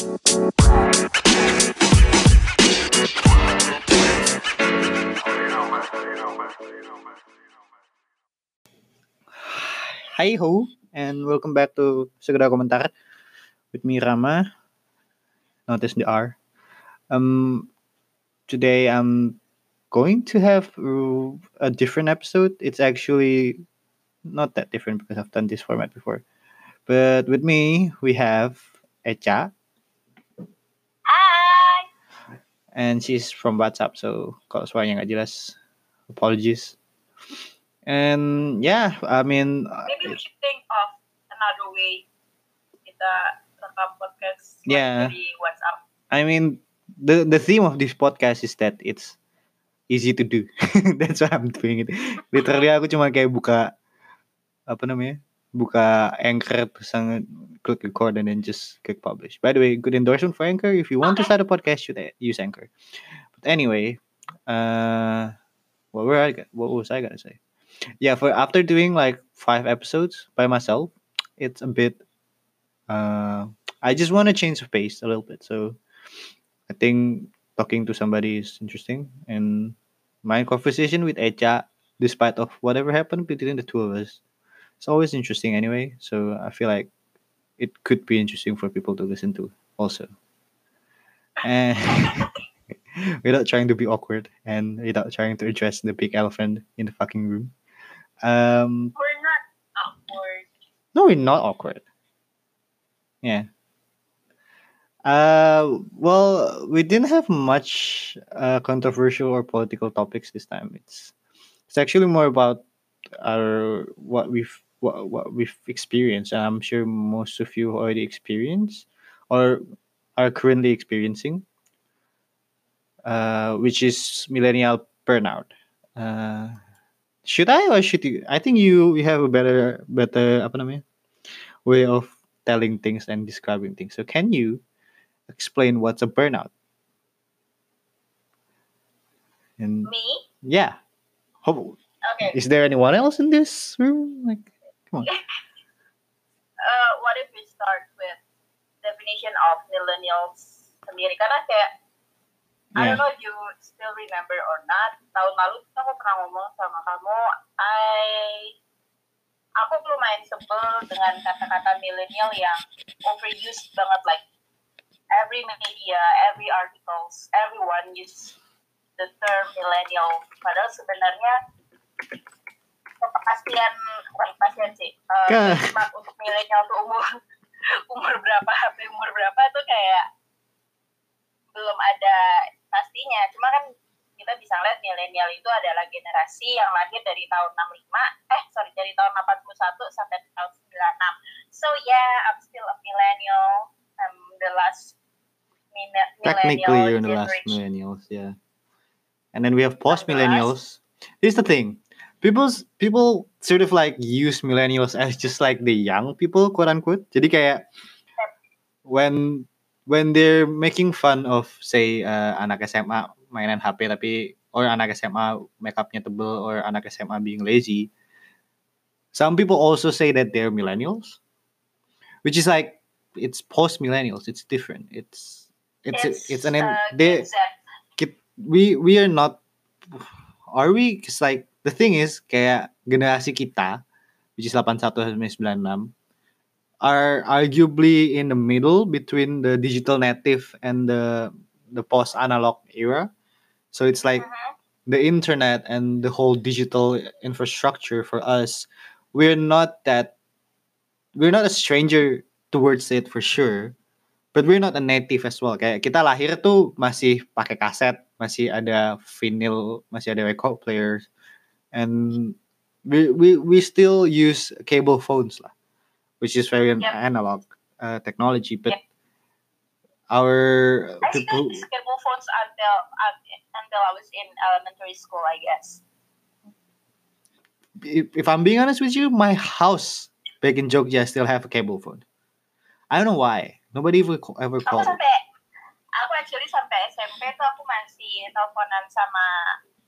Hi ho, and welcome back to Segera Komentar with me Rama. Notice the R. Um, today I'm going to have a different episode. It's actually not that different because I've done this format before. But with me we have Echa, and she's from WhatsApp. So kalau suaranya nggak jelas, apologies. And yeah, I mean, Maybe we should think of another way kita rekam podcast Yeah. dari WhatsApp. I mean, the the theme of this podcast is that it's easy to do. That's why I'm doing it. Literally aku cuma kayak buka apa namanya? Buka Anchor terus click record and then just click publish. By the way, good endorsement for Anchor. If you want to start a podcast, should use Anchor. But anyway, uh, what were I? What was I gonna say? Yeah, for after doing like five episodes by myself, it's a bit. Uh, I just want to change the pace a little bit. So I think talking to somebody is interesting, and my conversation with Echa, despite of whatever happened between the two of us, it's always interesting anyway. So I feel like it could be interesting for people to listen to also. And without trying to be awkward and without trying to address the big elephant in the fucking room. Um, We're not awkward. no, we're not awkward. Yeah. Uh, well, we didn't have much uh, controversial or political topics this time. It's it's actually more about our what we've what, what we've experienced. And I'm sure most of you already experienced or are currently experiencing, uh, which is millennial burnout. Uh, should I or should you? I think you you have a better better apa namanya way of telling things and describing things. So can you explain what's a burnout? And Me? yeah, How, Okay. is there anyone else in this room? Like, come on. Uh, what if we start with definition of millennials sendiri? Karena kayak I Yeah. don't know if you still remember or not. Tahun lalu tuh aku pernah ngomong sama kamu, I aku lumayan sebel dengan kata-kata millennial yang overused banget like every media, every articles, everyone use the term millennial. Padahal sebenarnya kepastian bukan kepastian sih. eh, Ke- untuk milenial tuh umur umur berapa, sampai umur berapa tuh kayak belum ada pastinya. Cuma kan kita bisa lihat milenial itu adalah generasi yang lahir dari tahun 65, eh sorry dari tahun 81 sampai tahun 96. So yeah, I'm still a millennial. I'm the last Technically, you're the last millennials, yeah. And then we have post millennials. Here's the thing: people's people sort of like use millennials as just like the young people, quote unquote. Jadi kayak when when they're making fun of say uh, anak SMA mainan HP tapi or anak SMA makeupnya tebel or anak SMA being lazy. Some people also say that they're millennials, which is like it's post millennials. It's different. It's it's it's, an uh, they Gen Z. kit- we we are not are we Cause like the thing is kayak generasi kita which is 81 sampai 96 are arguably in the middle between the digital native and the the post analog era so it's like Mhm. the internet and the whole digital infrastructure for us we're not that we're not a stranger towards it for sure but we're not a native as well kayak kita lahir tuh masih pakai kaset masih ada vinyl masih ada record players and we we we still use cable phones lah which is very Yep. analog uh, technology but Yep. our I still people use cable phones until until I was in elementary school, I guess. if, if I'm being honest with you, my house back in Jogja still have a cable phone. I don't know why. Nobody ever ever called. it. sampai aku actually sampai SMP tuh aku masih teleponan sama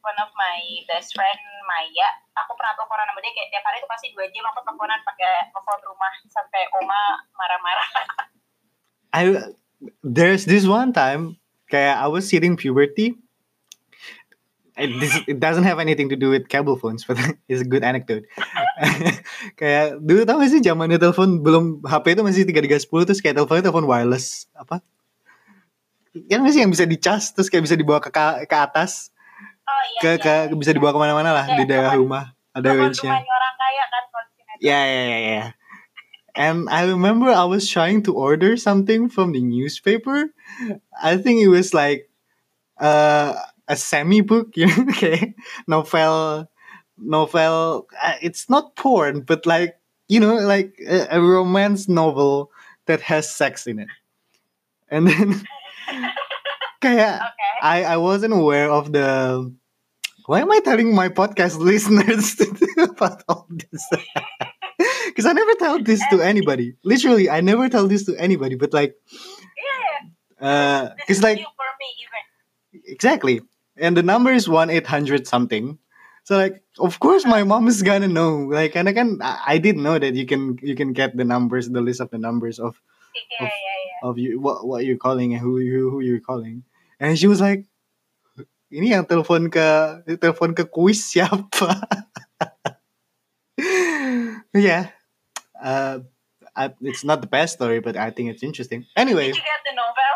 one of my best friend Maya. Aku pernah teleponan sama dia kayak tiap hari tuh pasti dua jam aku teleponan pakai telepon rumah sampai oma marah-marah. I there's this one time kayak I was hitting puberty. It, this, it doesn't have anything to do with cable phones, but it's a good anecdote. kayak dulu tau gak sih zamannya telepon belum HP itu masih 3310 terus kayak teleponnya telepon wireless apa? Yang nggak sih yang bisa dicas terus kayak bisa dibawa ke ke atas Oh iya. ke iya, ke bisa dibawa ke mana-mana lah di daerah rumah ada range-nya. orang kaya kan. Yeah, yeah, yeah, yeah. And I remember I was trying to order something from the newspaper. I think it was like uh, a semi book, you know, okay, novel, novel. uh, It's not porn, but like you know, like a, a romance novel that has sex in it. And then, kayak Oke. I I wasn't aware of the. Why am I telling my podcast listeners about all this? Because I never tell this to anybody. Literally, I never tell this to anybody. But like, Yeah. uh, because is like for me even. exactly, and the number is one eight hundred something. So like, of course, my mom is gonna know. Like, and again, I, I did know that you can you can get the numbers, the list of the numbers of Iya, iya, iya. of you what what you're calling and who you who you're calling. And she was like, ini yang telepon ke telepon ke kuis siapa? yeah. Uh, I, it's not the best story, but I think it's interesting. Anyway, Did you get the novel?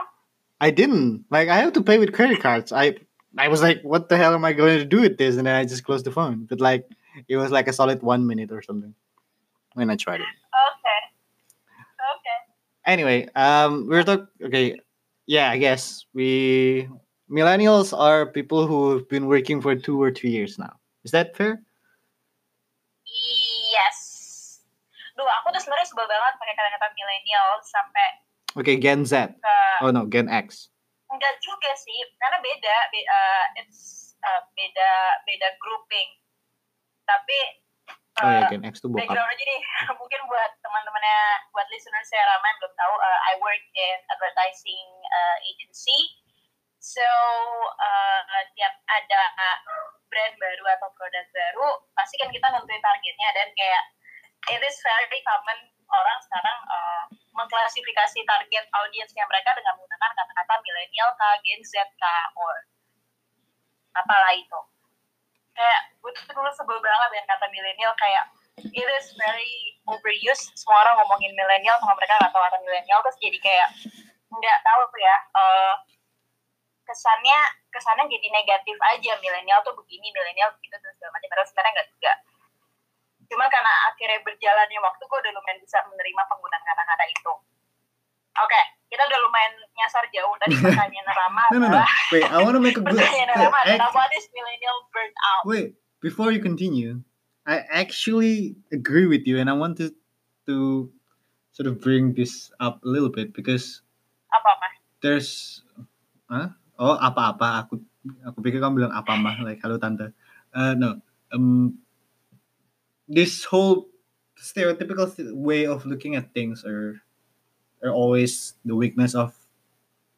I didn't like. I have to pay with credit cards. I I was like, what the hell am I going to do with this? And then I just closed the phone. But like, it was like a solid one minute or something when I tried it. Okay. Okay. anyway um we're talk okay yeah i guess we millennials are people who've been working for two or three years now is that fair Yes. Duh, aku tuh sebenarnya sebel banget pakai kata-kata milenial sampai okay gen z ke oh no gen x enggak juga sih, karena beda, be- uh, it's uh, beda beda grouping. Tapi oh ya uh, gen x tuh bokap background aja nih, mungkin buat teman-temannya, buat listener saya ramai belum tahu, uh, I work in advertising uh, agency. So uh, tiap ada brand baru atau produk baru, pasti kan kita nentuin targetnya dan kayak it is very common orang sekarang uh, mengklasifikasi target audiensnya mereka dengan menggunakan kata-kata milenial, K, Gen Z, K, or apalah itu. Kayak gue tuh dulu sebel banget dengan kata milenial kayak it is very overused. Semua orang ngomongin milenial sama mereka nggak tahu kata milenial terus jadi kayak nggak tahu tuh ya. eh, kesannya kesannya jadi negatif aja milenial tuh begini milenial begitu terus segala macam. Padahal sebenarnya nggak juga. Cuma karena akhirnya berjalannya waktu gue udah lumayan bisa menerima penggunaan kata-kata itu. Oke kita udah lumayan nyasar jauh tadi pertanyaan Rama no no no. wait i want to make a good pertanyaan Rama adalah what is millennial burnout? Wait before you continue i actually agree with you and i want to to sort of bring this up a little bit because apa apa? there's huh? Oh apa-apa. Aku aku pikir kamu bilang apa mah like halo tante. Uh, no. Um this whole stereotypical way of looking at things are are always the weakness of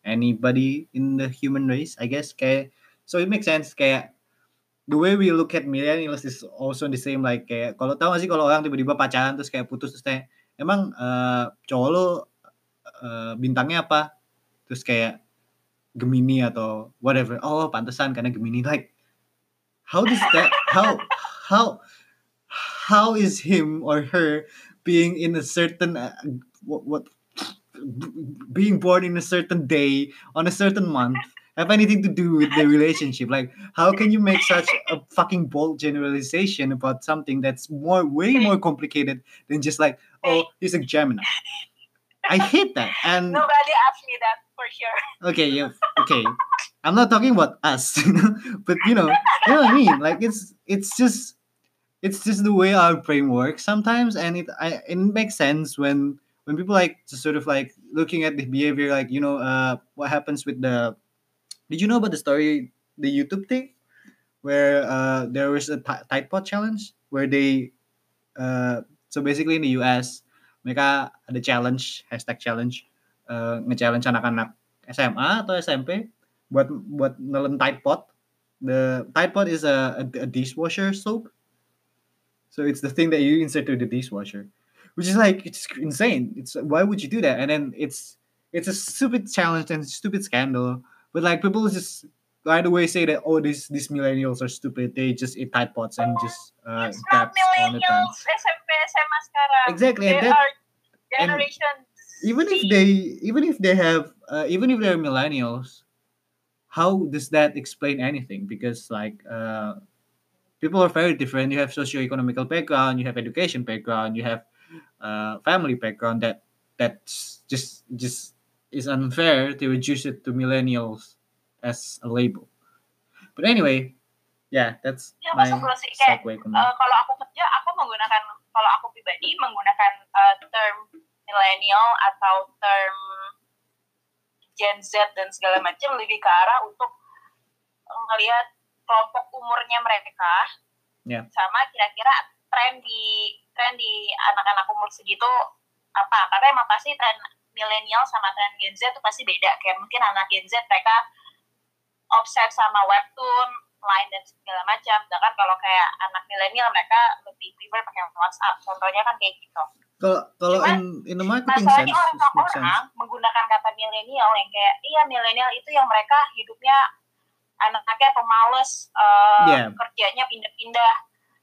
anybody in the human race I guess. Kayak so it makes sense. Kayak the way we look at millennials is also the same. Like kayak kalau tahu gak sih kalau orang tiba-tiba pacaran terus kayak putus terus kayak emang uh, cowok lo uh, bintangnya apa? Terus kayak Gemini atau whatever. Oh pantesan karena Gemini. Like how does that how how how is him or her being in a certain uh, what, what being born in a certain day on a certain month have anything to do with the relationship? Like how can you make such a fucking bold generalization about something that's more way more complicated than just like oh he's a gemini? I hate that. And nobody asked me that for okay yeah okay. I'm not talking about us but you know you know what i mean? Like it's it's just it's just the way our brain works sometimes and it I, it makes sense when when people like just sort of like looking at the behavior like you know uh what happens with the did you know about the story the youtube thing? Where uh there was a Ti- tide pod challenge where they uh so basically in the us mereka ada challenge hashtag challenge uh, nge-challenge anak-anak SMA atau SMP buat buat nelen Tide Pod. The Tide Pod is a, a, a dishwasher soap. So it's the thing that you insert to the dishwasher, which is like it's insane. It's why would you do that? And then it's it's a stupid challenge and stupid scandal. But like people just right away say that oh these these millennials are stupid. They just eat Tide Pods and just uh, It's not all the time. millennials SMP SMA sekarang. Exactly, They and that are generation even if they even if they have uh, even if they're millennials how does that explain anything? Because like uh, people are very different. You have socio-economical background you have education background you have uh, family background that that's just just is unfair to reduce it to millennials as a label. But anyway yeah that's Ya, my masuk dulu sih kayak segue ke Eh, kalau aku kerja aku menggunakan kalau aku pribadi menggunakan eh, term millennial atau term Gen Z dan segala macam lebih ke arah untuk melihat kelompok umurnya mereka Ya. sama kira-kira tren di tren di anak-anak umur segitu apa. Karena emang pasti tren milenial sama tren Gen Z itu pasti beda. Kayak mungkin anak Gen Z mereka obses sama webtoon line dan segala macam. Sedangkan kalau kayak anak milenial mereka lebih prefer pakai WhatsApp. Contohnya kan kayak gitu kalau kalau in in marketing masalahnya orang-orang menggunakan kata milenial yang kayak iya milenial itu yang mereka hidupnya anaknya pemalas eh, Iya. kerjanya pindah-pindah.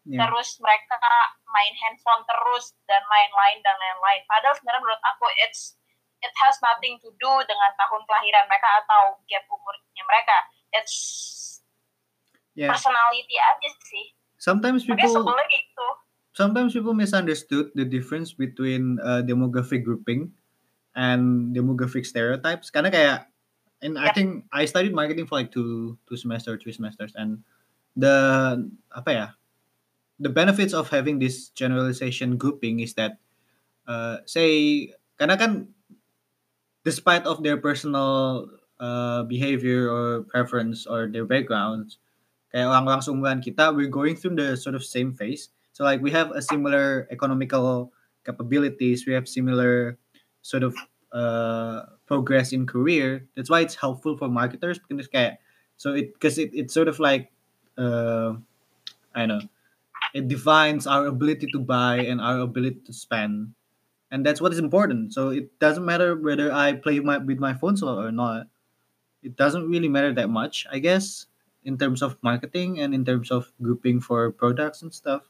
Yeah. terus mereka main handphone terus dan lain-lain dan lain-lain. Padahal sebenarnya menurut aku it's it has nothing to do dengan tahun kelahiran mereka atau gap umurnya mereka. It's yeah personality aja sih. Sometimes makanya people sebelnya gitu sometimes people misunderstood the difference between uh, demographic grouping and demographic stereotypes. Karena kayak and I think I studied marketing for like two two semester three semesters and the apa ya the benefits of having this generalization grouping is that uh, say karena kan despite of their personal uh, behavior or preference or their backgrounds kayak orang-orang seumuran kita we're going through the sort of same phase so like we have a similar economical capabilities. We have similar sort of uh, progress in career. That's why it's helpful for marketers because kayak so it because it, it's sort of like uh, I don't know it defines our ability to buy and our ability to spend. And that's what is important. So it doesn't matter whether I play my, with my phone or not. It doesn't really matter that much I guess in terms of marketing and in terms of grouping for products and stuff.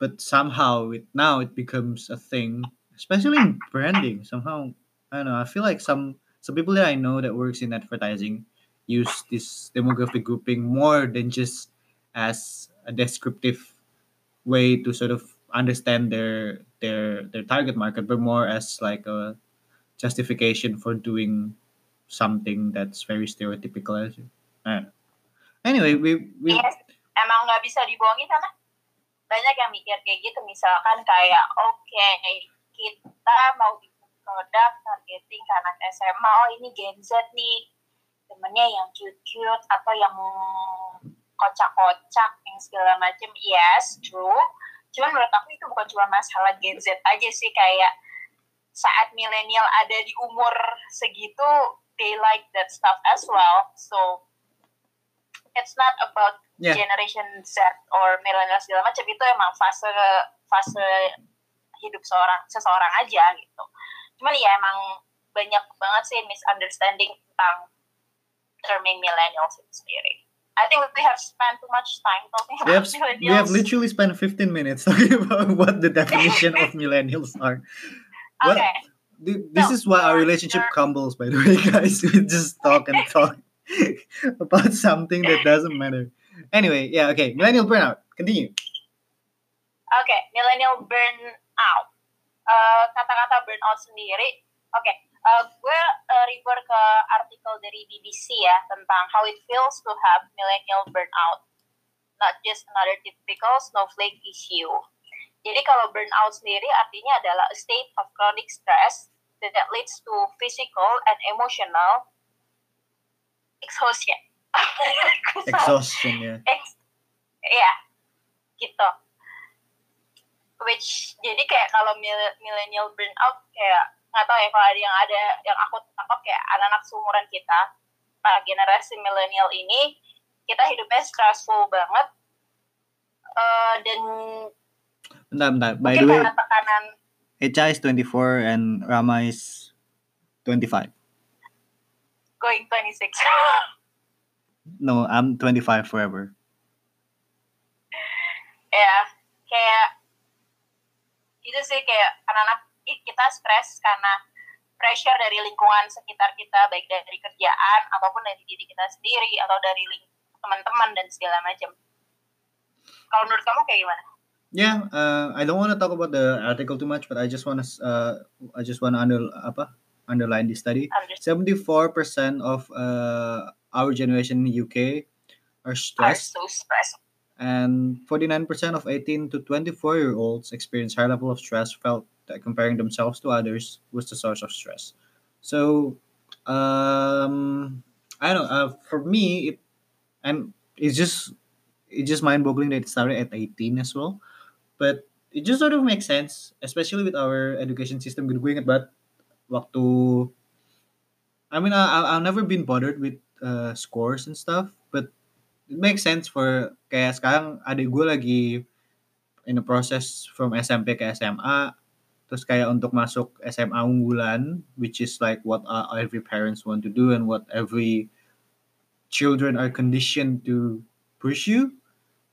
But somehow it now it becomes a thing especially in branding. Somehow I don't know I feel like some some people that I know that works in advertising use this demographic grouping more than just as a descriptive way to sort of understand their their their target market but more as like a justification for doing something that's very stereotypical as you anyway we we Yes, emang nggak bisa dibohongin karena banyak yang mikir kayak gitu. Misalkan kayak oke kita mau bikin produk targeting ke anak SMA oh ini Gen Z nih. Temennya yang cute-cute atau yang kocak-kocak yang segala macam yes true. Cuman menurut aku itu bukan cuma masalah Gen Z aja sih. Kayak saat milenial ada di umur segitu they like that stuff as well. So it's not about Yeah. generation Z or millennial segala macam itu emang fase fase hidup seorang seseorang aja gitu. Cuman ya emang banyak banget sih misunderstanding tentang terming millennials itu sendiri. I think we have spent too much time talking we about have we have millennials. literally spent 15 minutes talking about what the definition of millennials are what- Okay. Th- this No, is why our relationship crumbles by the way guys we just talk and talk about something that doesn't matter. Anyway yeah okay millennial burnout. Continue. Oke, millennial burnout. Eh, kata-kata burnout sendiri, oke, eh, gue eh, refer ke artikel dari BBC ya tentang how it feels to have millennial burnout, not just another typical snowflake issue. Jadi kalau burnout sendiri artinya adalah a state of chronic stress that leads to physical and emotional exhaustion. exhaustion yeah Ex ya gitu. Which jadi kayak kalau mil- millennial burnout kayak nggak tahu ya kalau ada yang ada yang aku tangkap kayak anak-anak seumuran kita nah, generasi milenial ini kita hidupnya stressful banget. Eh, dan bentar bentar. By the way tekanan Echa is 24 and Rama is 25. Going 26 No, I'm 25 forever. ya kayak itu sih kayak anak-anak kita stres karena pressure dari lingkungan sekitar kita baik dari kerjaan ataupun dari diri kita sendiri atau dari teman-teman dan segala macam. Kalau menurut kamu kayak gimana? Yeah, uh, I don't want to talk about the article too much, but I just want to uh, I just want to under apa underline this study. Seventy-four percent of uh, our generation in the UK are are stressed, so stressed and forty-nine percent of eighteen to twenty-four year olds experience high level of stress. Felt that comparing themselves to others was the source of stress. So, um, I don't. know, Uh, for me, it and it's just it's just mind-boggling that it started at eighteen as well but it just sort of makes sense, especially with our education system. Gue inget banget waktu, I mean, I, I've never been bothered with uh, scores and stuff, but it makes sense for kayak sekarang adik gue lagi in the process from SMP ke SMA, terus kayak untuk masuk SMA unggulan, which is like what uh, every parents want to do and what every children are conditioned to pursue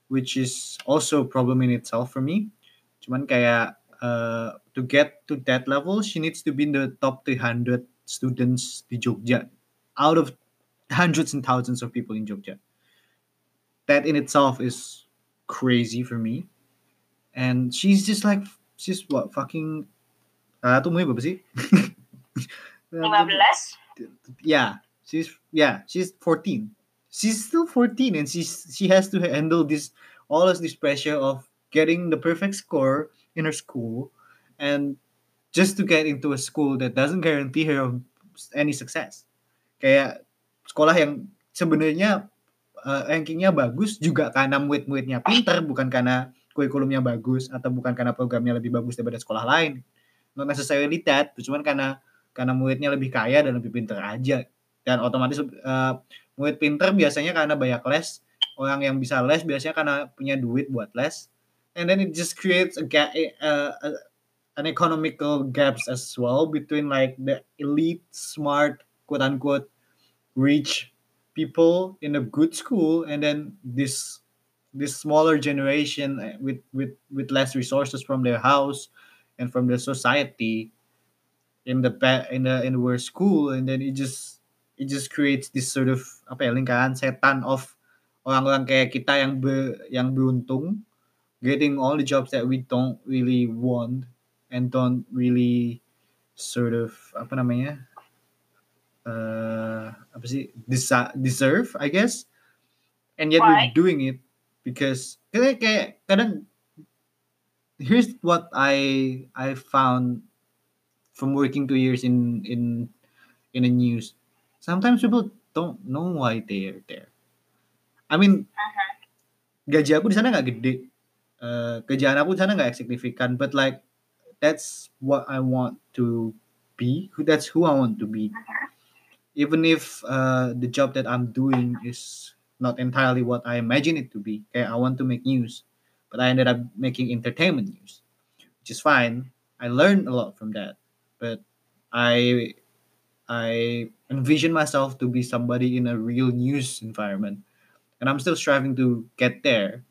which is also problem in itself for me. Cuman kayak uh, to get to that level, she needs to be in the top 300 students di Jogja out of hundreds and thousands of people in Jogja. That in itself is crazy for me. And she's just like, she's what, fucking, ah, tuh umurnya berapa sih? 15 yeah she's yeah she's 14 she's still 14 and she's she has to handle this all of this pressure of getting the perfect score in her school and just to get into a school that doesn't guarantee her any success. Kayak sekolah yang sebenarnya uh, rankingnya bagus juga karena murid-muridnya pinter bukan karena kurikulumnya bagus atau bukan karena programnya lebih bagus daripada sekolah lain. Not necessarily that cuman karena karena muridnya lebih kaya dan lebih pinter aja. Dan otomatis uh, murid pinter biasanya karena banyak les. Orang yang bisa les biasanya karena punya duit buat les. And then it just creates a gap uh, uh, an economical gaps as well between like the elite smart quote unquote rich people in a good school and then this this smaller generation uh, with with with less resources from their house and from their society in the in the in the worst school. And then it just it just creates this sort of apa ya lingkaran setan of orang-orang kayak kita yang be, yang beruntung getting all the jobs that we don't really want and don't really sort of apa namanya uh, apa sih desa- deserve I guess and yet Why? we're doing it because kayak kayak kadang here's what I I found from working two years in in in the news. Sometimes people don't know why they're there. I mean, Mhm. gaji aku di sana nggak gede, Eh, kerjaan aku di sana nggak signifikan, but like that's what I want to be. That's who I want to be. Even if uh, the job that I'm doing is not entirely what I imagine it to be. Okay, I want to make news, but I ended up making entertainment news, which is fine. I learned a lot from that, but I I envision myself to be somebody in a real news environment, and I'm still striving to get there.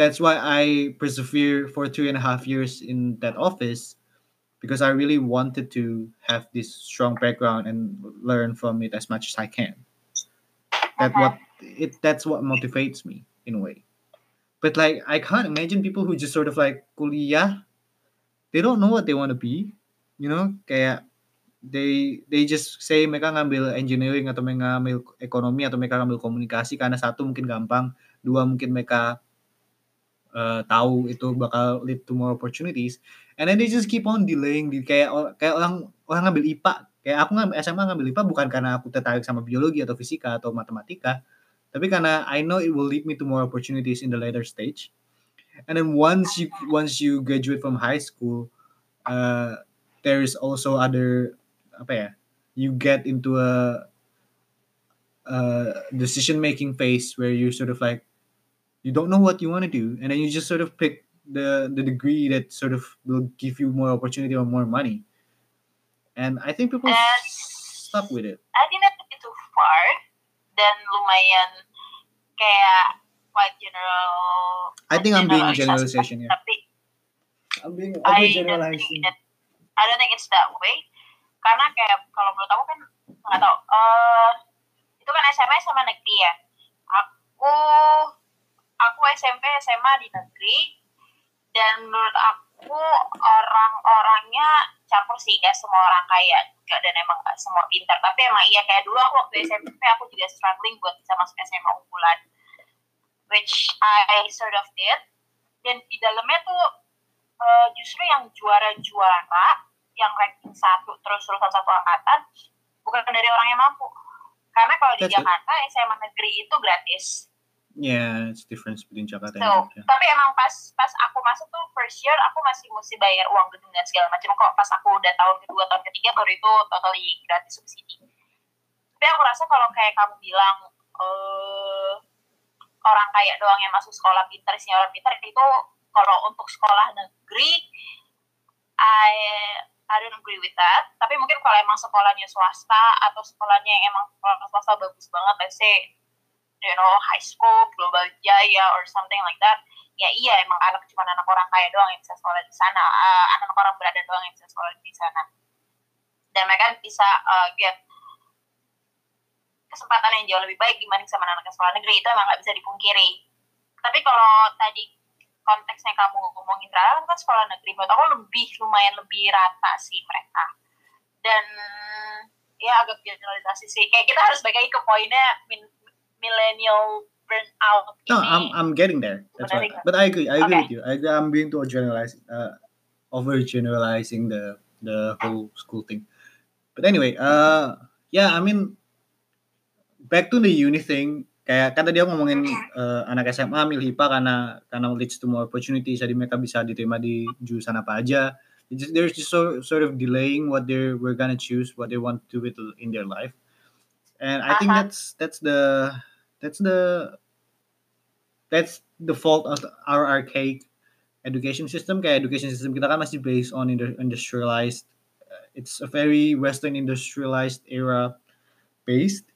That's why I persevere for three and a half years in that office because I really wanted to have this strong background and learn from it as much as I can. That what it that's what motivates me in a way. But like I can't imagine people who just sort of like kuliah, they don't know what they want to be, you know, kayak they they just say mereka ngambil engineering atau mereka ngambil ekonomi atau mereka ngambil komunikasi karena satu mungkin gampang, dua mungkin mereka uh, tahu itu bakal lead to more opportunities. And then they just keep on delaying di kayak kayak orang orang ngambil IPA kayak aku ngambil SMA ngambil IPA bukan karena aku tertarik sama biologi atau fisika atau matematika tapi karena I know it will lead me to more opportunities in the later stage. And then once you once you graduate from high school uh, there is also other apa ya you get into a, a decision making phase where you sort of like you don't know what you want to do and then you just sort of pick the the degree that sort of will give you more opportunity or more money and I think people And stuck with it. I think that's a bit too far dan lumayan kayak quite general. I think I'm being generalization yeah. Tapi I'm being I don't think that I don't think it's that way. Karena kayak kalau menurut aku kan nggak tahu. eh itu kan SMA sama negeri ya. Aku aku SMP SMA di negeri. Dan menurut aku orang-orangnya campur sih gak semua orang kaya juga dan emang gak semua pintar. Tapi emang iya kayak dulu aku waktu SMP aku juga struggling buat bisa masuk SMA unggulan. Which I sort of did. Dan di dalamnya tuh eh, justru yang juara-juara yang ranking satu terus terusan satu angkatan bukan dari orang yang mampu. Karena kalau di. Jakarta SMA negeri itu gratis Yeah, it's difference between Jakarta and So, Jogja. tapi emang pas pas aku masuk tuh first year aku masih mesti bayar uang gedung dan segala macam kok pas aku udah tahun kedua tahun ketiga baru itu totally gratis subsidi. Tapi aku rasa kalau kayak kamu bilang eh orang kaya doang yang masuk sekolah pintar, sih orang pintar itu kalau untuk sekolah negeri I I don't agree with that. Tapi mungkin kalau emang sekolahnya swasta atau sekolahnya yang emang sekolah swasta bagus banget, let's say you know high school global jaya or something like that ya iya emang anak cuma anak orang kaya doang yang bisa sekolah di sana. Uh, anak orang berada doang yang bisa sekolah di sana. Dan mereka bisa uh, get kesempatan yang jauh lebih baik dibanding sama anak sekolah negeri. Itu emang nggak bisa dipungkiri. Tapi kalau tadi konteksnya kamu ngomongin rata kan sekolah negeri menurut aku lebih lumayan lebih rata sih mereka. Dan ya agak generalisasi sih. Kayak kita harus lagi ke poinnya millennial burnout No, ini I'm I'm getting there. That's why. Menarik. But I agree. I agree Okay. with you. I agree. I'm being to generalize, uh, over generalizing the the whole school thing. But anyway, uh, yeah. I mean, back to the uni thing. Kayak kan tadi aku ngomongin uh, anak SMA milih IPA karena karena leads to more opportunities. Jadi mereka bisa diterima di jurusan apa aja. It's just, there's just so, sort of delaying what they were gonna choose, what they want to do with in their life. And I think Uh-huh. that's that's the that's the that's the fault of our archaic education system. Kayak education system kita kan masih based on industrialized. uh, It's a very Western industrialized era based,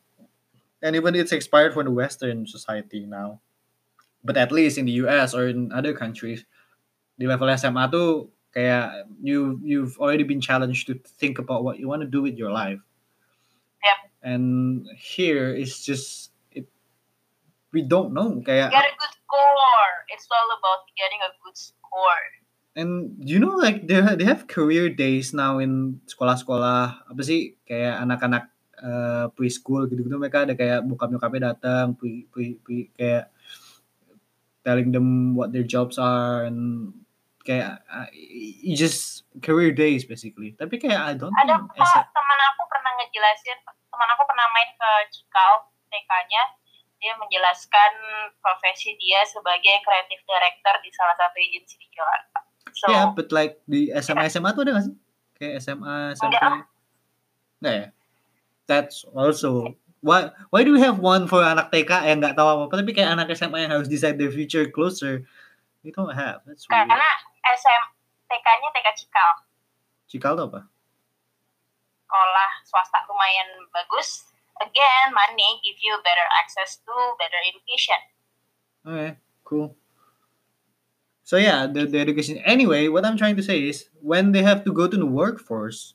and even it's expired for the Western society now. But at least in the US or in other countries, di level SMA tuh kayak you you've already been challenged to think about what you want to do with your life. Yeah. And here it's just we don't know. Kayak get a good score. It's all about getting a good score. And you know like they they have career days now in sekolah-sekolah. Apa sih? Kayak anak-anak eh, preschool gitu-gitu mereka ada kayak bokap nyokapnya datang pre, pre, pre- kayak telling them what their jobs are and kayak uh, you just career days basically. Tapi kayak I don't ada kok teman aku pernah ngejelasin teman aku pernah main ke Cikal TK-nya dia menjelaskan profesi dia sebagai creative director di salah satu agensi di Jakarta. So yeah but like di SMA SMA tuh ada gak sih? Kayak SMA SMP Enggak. nggak ya? That's also why why do we have one for anak TK yang nggak tahu apa apa tapi kayak anak SMA yang harus decide their future closer? We don't have that's weird. karena SM TK-nya TK Cikal. Cikal tuh apa? Sekolah swasta lumayan bagus again money give you better access to better education. Okay cool. So yeah the, the education. Anyway what I'm trying to say is when they have to go to the workforce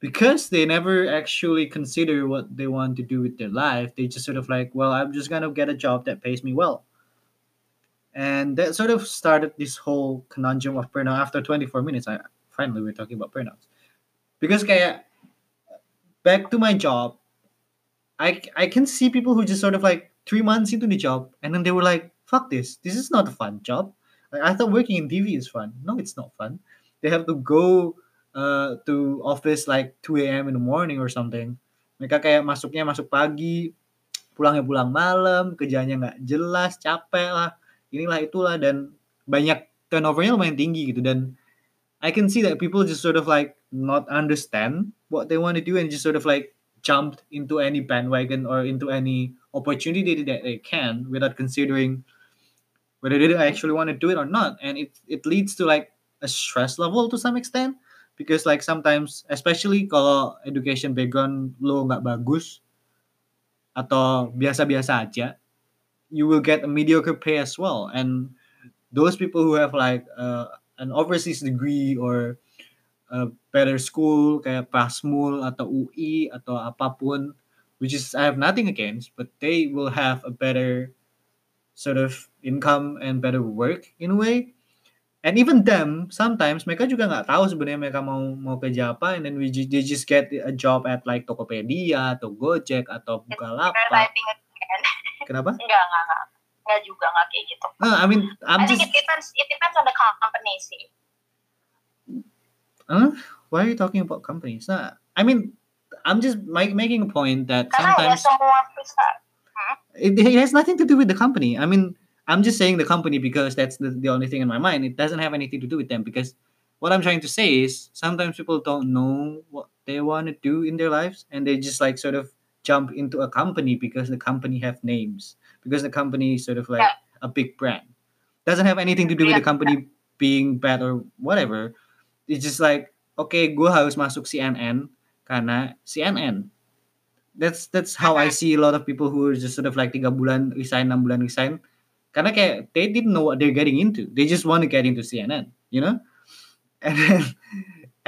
because they never actually consider what they want to do with their life they just sort of like well i'm just gonna get a job that pays me well. And that sort of started this whole conundrum of burnout. After 24 minutes i finally we're talking about burnouts. Because kayak back to my job i i can see people who just sort of like three months into the job and then they were like fuck this. This is not a fun job. Like i thought working in tv is fun. No it's not fun. They have to go uh, to office like 2 a.m. in the morning or something. Mereka kayak masuknya masuk pagi, pulangnya pulang malam, kerjanya nggak jelas, capek lah, inilah itulah dan banyak turnovernya lumayan tinggi gitu. Dan I can see that people just sort of like not understand what they want to do and just sort of like jumped into any bandwagon or into any opportunity that they can without considering whether they actually want to do it or not. And it it leads to like a stress level to some extent because like sometimes especially kalau education background lo nggak bagus atau biasa-biasa aja you will get a mediocre pay as well. And those people who have like uh, an overseas degree or a better school kayak Prasmul atau UI atau apa pun which is I have nothing against but they will have a better sort of income and better work in a way and even them sometimes mereka juga nggak tahu sebenarnya mereka mau mau kerja apa and then we ju- they just get a job at like Tokopedia atau Gojek atau Bukalapak kenapa enggak, enggak, enggak. Enggak juga, enggak kayak gitu. no, I mean I'm I think just it depends, it depends on the company sih. Huh? why are you talking about companies nah, I mean I'm just make, making a point that sometimes it, it has nothing to do with the company. I mean, I'm just saying the company because that's the, the only thing in my mind. It doesn't have anything to do with them because what I'm trying to say is sometimes people don't know what they want to do in their lives and they just like sort of jump into a company because the company have names because the company is sort of like Yeah. a big brand. Doesn't have anything to do with the company being bad or whatever. It's just like okay, gue harus masuk CNN karena CNN that's that's how I see a lot of people who are just sort of like tiga bulan resign, enam bulan resign. Karena kayak they didn't know what they're getting into. They just want to get into CNN, you know? And then,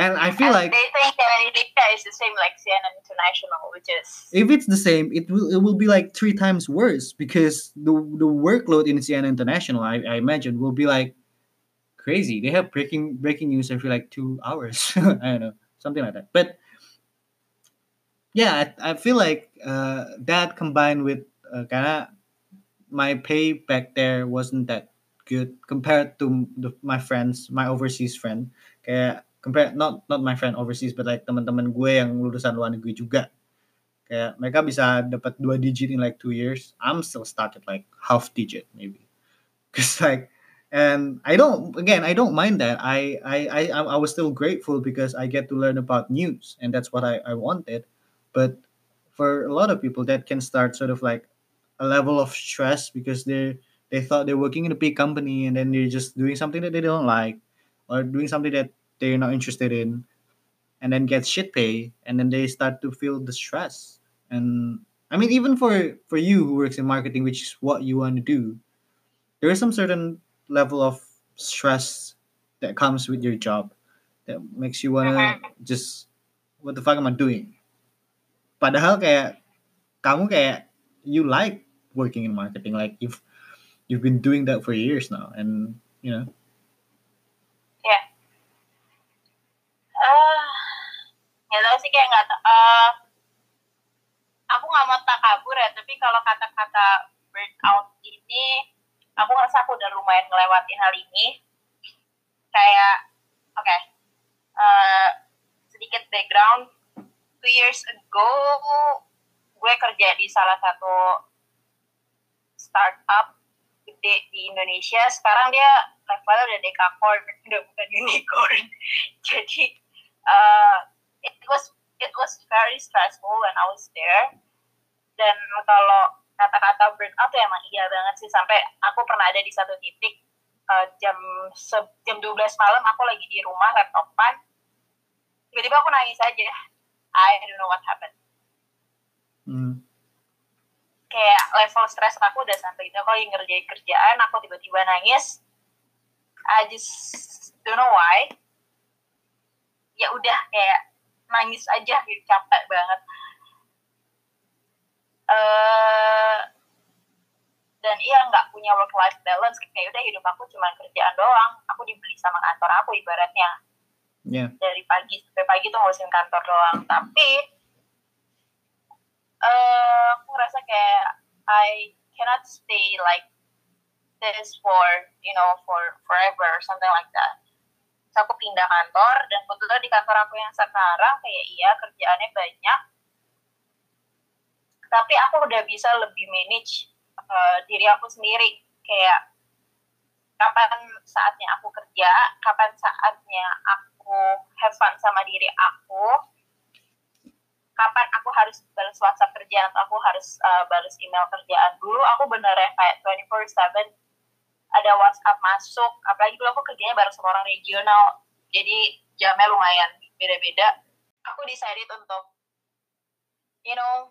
and I feel And like they think that Indonesia is the same like CNN International, which is if it's the same, it will it will be like three times worse because the the workload in CNN International, I, I imagine, will be like crazy. They have breaking breaking news every like two hours. I don't know, something like that. But yeah, I, I feel like uh, that combined with uh, karena my pay back there wasn't that good compared to the, my friends, my overseas friend. Kayak compare not not my friend overseas, but like teman-teman gue yang lulusan luar negeri juga. Kayak mereka bisa dapat dua digit in like two years. I'm still stuck at like half digit maybe. Cause like and I don't again I don't mind that. I I I I was still grateful because I get to learn about news and that's what I, I wanted. But for a lot of people that can start sort of like a level of stress because they they thought they're working in a big company and then they're just doing something that they don't like or doing something that they're not interested in and then get shit pay and then they start to feel the stress and i mean even for for you who works in marketing which is what you want to do there is some certain level of stress that comes with your job that makes you want to just what the fuck am i doing? Padahal kayak kamu kayak you like working in marketing like you've you've been doing that for years now and you know. Ah nggak tahu sih kayak nggak eh, aku nggak mau tak kabur ya tapi kalau kata-kata burnout ini aku ngerasa aku udah lumayan ngelewatin hal ini. Kayak oke eh, sedikit background. Two years ago gue kerja di salah satu startup gede di Indonesia. Sekarang dia levelnya udah dekakorn udah bukan unicorn. Jadi uh, it was it was very stressful when I was there. Dan kalau kata-kata burnout tuh emang iya banget sih. Sampai aku pernah ada di satu titik uh, jam se- jam 12 malam aku lagi di rumah laptopan. Tiba-tiba aku nangis aja. I don't know what happened. Mm, kayak level stres aku udah sampai itu. Aku lagi ngerjain kerjaan aku tiba-tiba nangis. I just don't know why. Ya udah kayak nangis aja gitu. Capek banget eh dan iya nggak punya work life balance. Kayak udah hidup aku cuma kerjaan doang. Aku dibeli sama kantor aku ibaratnya. Yeah dari pagi sampai pagi tuh ngurusin kantor doang. Tapi eh aku ngerasa kayak I cannot stay like this for you know for forever or something like that. So aku pindah kantor dan kebetulan di kantor aku yang sekarang kayak iya kerjaannya banyak tapi aku udah bisa lebih manage eh, diri aku sendiri. Kayak kapan saatnya aku kerja kapan saatnya aku have fun sama diri aku kapan aku harus balas WhatsApp kerjaan atau aku harus uh, balas email kerjaan. Dulu aku beneran kayak 24/7 ada WhatsApp masuk apalagi dulu aku kerjanya bareng sama orang regional jadi jamnya lumayan beda-beda. Aku decided untuk you know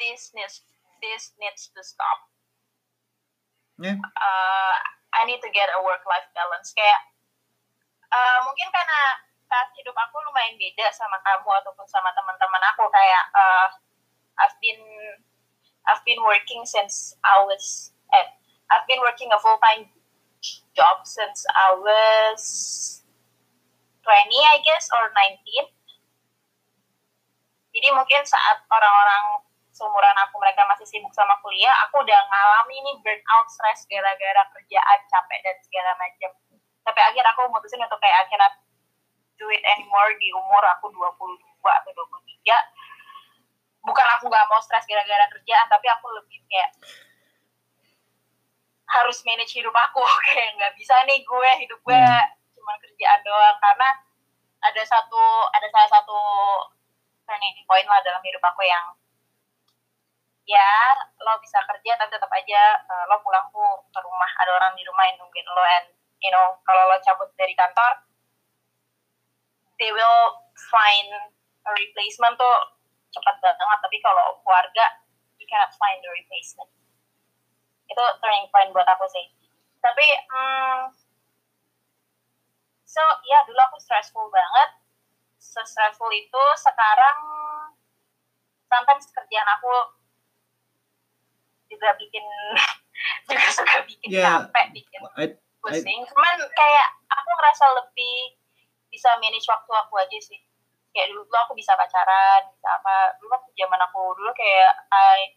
this needs this needs to stop. Yeah. uh, I need to get a work life balance. Kayak uh, mungkin karena saat hidup aku lumayan beda sama kamu ataupun sama teman-teman aku. Kayak uh, I've been I've been working since I was eh, I've been working a full time job since I was 20 I guess or 19 jadi mungkin saat orang-orang seumuran aku mereka masih sibuk sama kuliah aku udah ngalami nih burnout stress gara-gara kerjaan capek dan segala macam tapi akhir aku mutusin untuk kayak akhirnya do it anymore di umur aku 22 atau 23 bukan aku nggak mau stres gara-gara kerjaan tapi aku lebih kayak harus manage hidup aku. Kayak nggak bisa nih gue hidup gue Hmm. cuma kerjaan doang. Karena ada satu ada salah satu turning point lah dalam hidup aku yang ya lo bisa kerja tapi tetap aja eh, lo pulang ke rumah. Ada orang di rumah yang nungguin lo and you know kalau lo cabut dari kantor they will find a replacement tuh cepat banget. Tapi kalau keluarga you cannot find the replacement. Itu turning point buat aku sih. Tapi hmm, so ya dulu aku stressful banget. Se-stressful itu sekarang sometimes kerjaan aku juga bikin juga suka bikin Yeah. capek bikin I, pusing. Cuman kayak aku ngerasa lebih bisa manage waktu aku aja sih. Kayak dulu tuh aku bisa pacaran bisa apa. Dulu waktu zaman aku dulu kayak I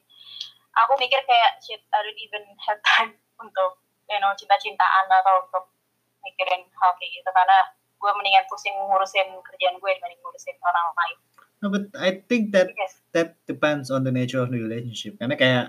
aku mikir kayak shit I don't even have time untuk you know cinta-cintaan atau untuk mikirin hal kayak gitu. Karena gue mendingan pusing ngurusin kerjaan gue dibanding ngurusin orang lain. No, but I think that yes. that depends on the nature of the relationship. Karena kayak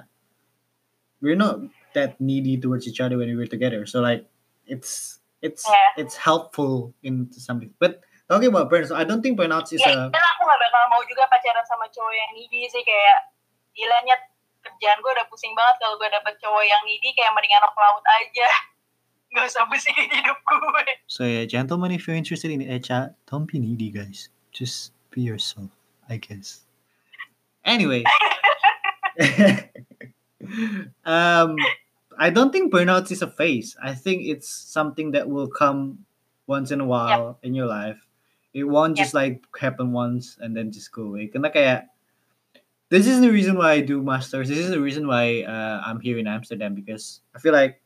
we're not that needy towards each other when we were together. So like it's it's Yeah. it's helpful in something. But talking about burns, I don't think burnouts is ya a dan aku gak bakal mau juga pacaran sama cowok yang needy sih kayak gilanya kerjaan gue udah pusing banget kalau gue dapet cowok yang needy kayak mendingan aku laut aja gak usah pusingin hidup gue So yeah, gentlemen, if you're interested in Echa, don't be needy, guys. Just be yourself, I guess. Anyway, um, I don't think burnouts is a phase. I think it's something that will come once in a while in your life. It won't just like happen once and then just go away. Karena kayak this is the reason why I do masters. This is the reason why uh, I'm here in Amsterdam because I feel like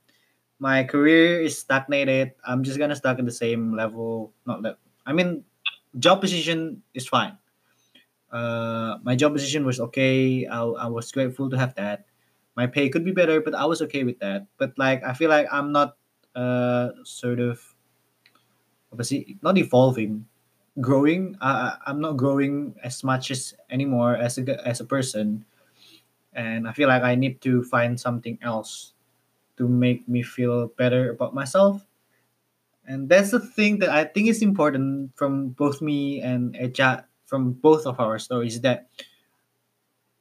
my career is stagnated. I'm just gonna stuck at the same level. Not that I mean, job position is fine. Uh, my job position was okay. I, I was grateful to have that. My pay could be better, but I was okay with that. But like, I feel like I'm not uh sort of, obviously not evolving, growing. I, I'm not growing as much as anymore as a as a person, and I feel like I need to find something else to make me feel better about myself. And that's the thing that I think is important from both me and Echa, from both of our stories, that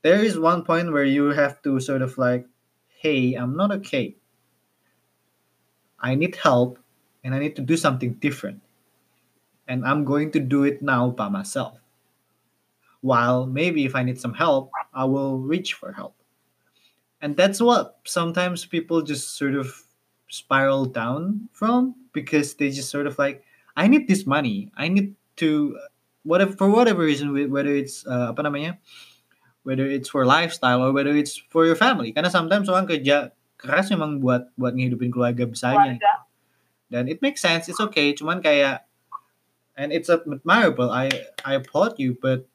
there is one point where you have to sort of like, hey, I'm not okay. I need help and I need to do something different. And I'm going to do it now by myself. While maybe if I need some help, I will reach for help and that's what sometimes people just sort of spiral down from because they just sort of like i need this money i need to whatever for whatever reason whether it's uh, apa namanya whether it's for lifestyle or whether it's for your family. Karena sometimes orang kerja keras memang buat buat ngehidupin keluarga besarnya. Keluarga. Dan it makes sense it's okay. Cuman kayak and it's admirable i i applaud you but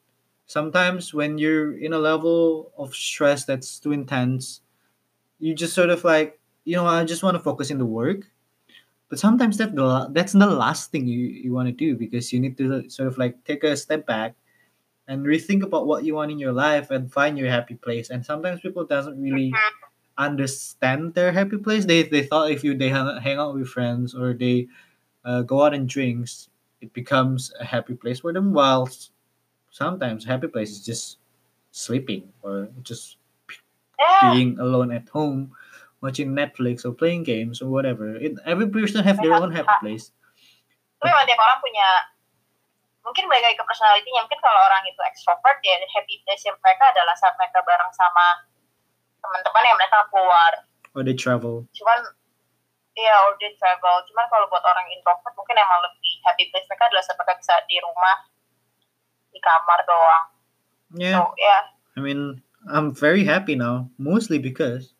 sometimes when you're in a level of stress that's too intense you just sort of like you know i just want to focus in the work. But sometimes that the that's the last thing you, you want to do because you need to sort of like take a step back and rethink about what you want in your life and find your happy place and sometimes people doesn't really understand their happy place. They they thought if you they hang, out with friends or they uh, go out and drinks, it becomes a happy place for them. While sometimes happy place is just sleeping or just being alone at home, watching Netflix or playing games or whatever. It, every person have their own happy place. Mungkin balik lagi ke personality-nya mungkin kalau orang itu extrovert ya happy place mereka adalah saat mereka bareng sama teman-teman yang mereka keluar or they travel cuman Iya, or they travel. Cuman kalau buat orang introvert mungkin emang lebih happy place mereka adalah saat mereka bisa di rumah, di kamar doang. yeah So, yeah. I mean, I'm very happy now, mostly because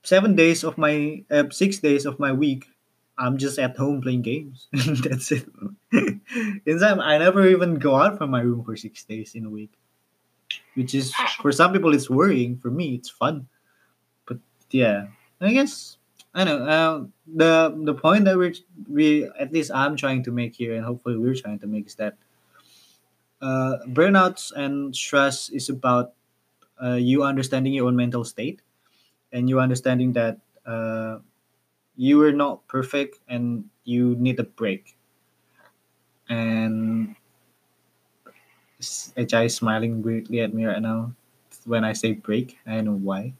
seven days of my uh, six days of my week, I'm just at home playing games. That's it. in time, I never even go out from my room for six days in a week, which is for some people it's worrying. For me, it's fun. But yeah, I guess I know uh, the the point that we're we at least I'm trying to make here, and hopefully we're trying to make is that uh, burnouts and stress is about uh, you understanding your own mental state and you understanding that uh, you are not perfect and you need a break and HI is smiling weirdly at me right now when I say break. I don't know why.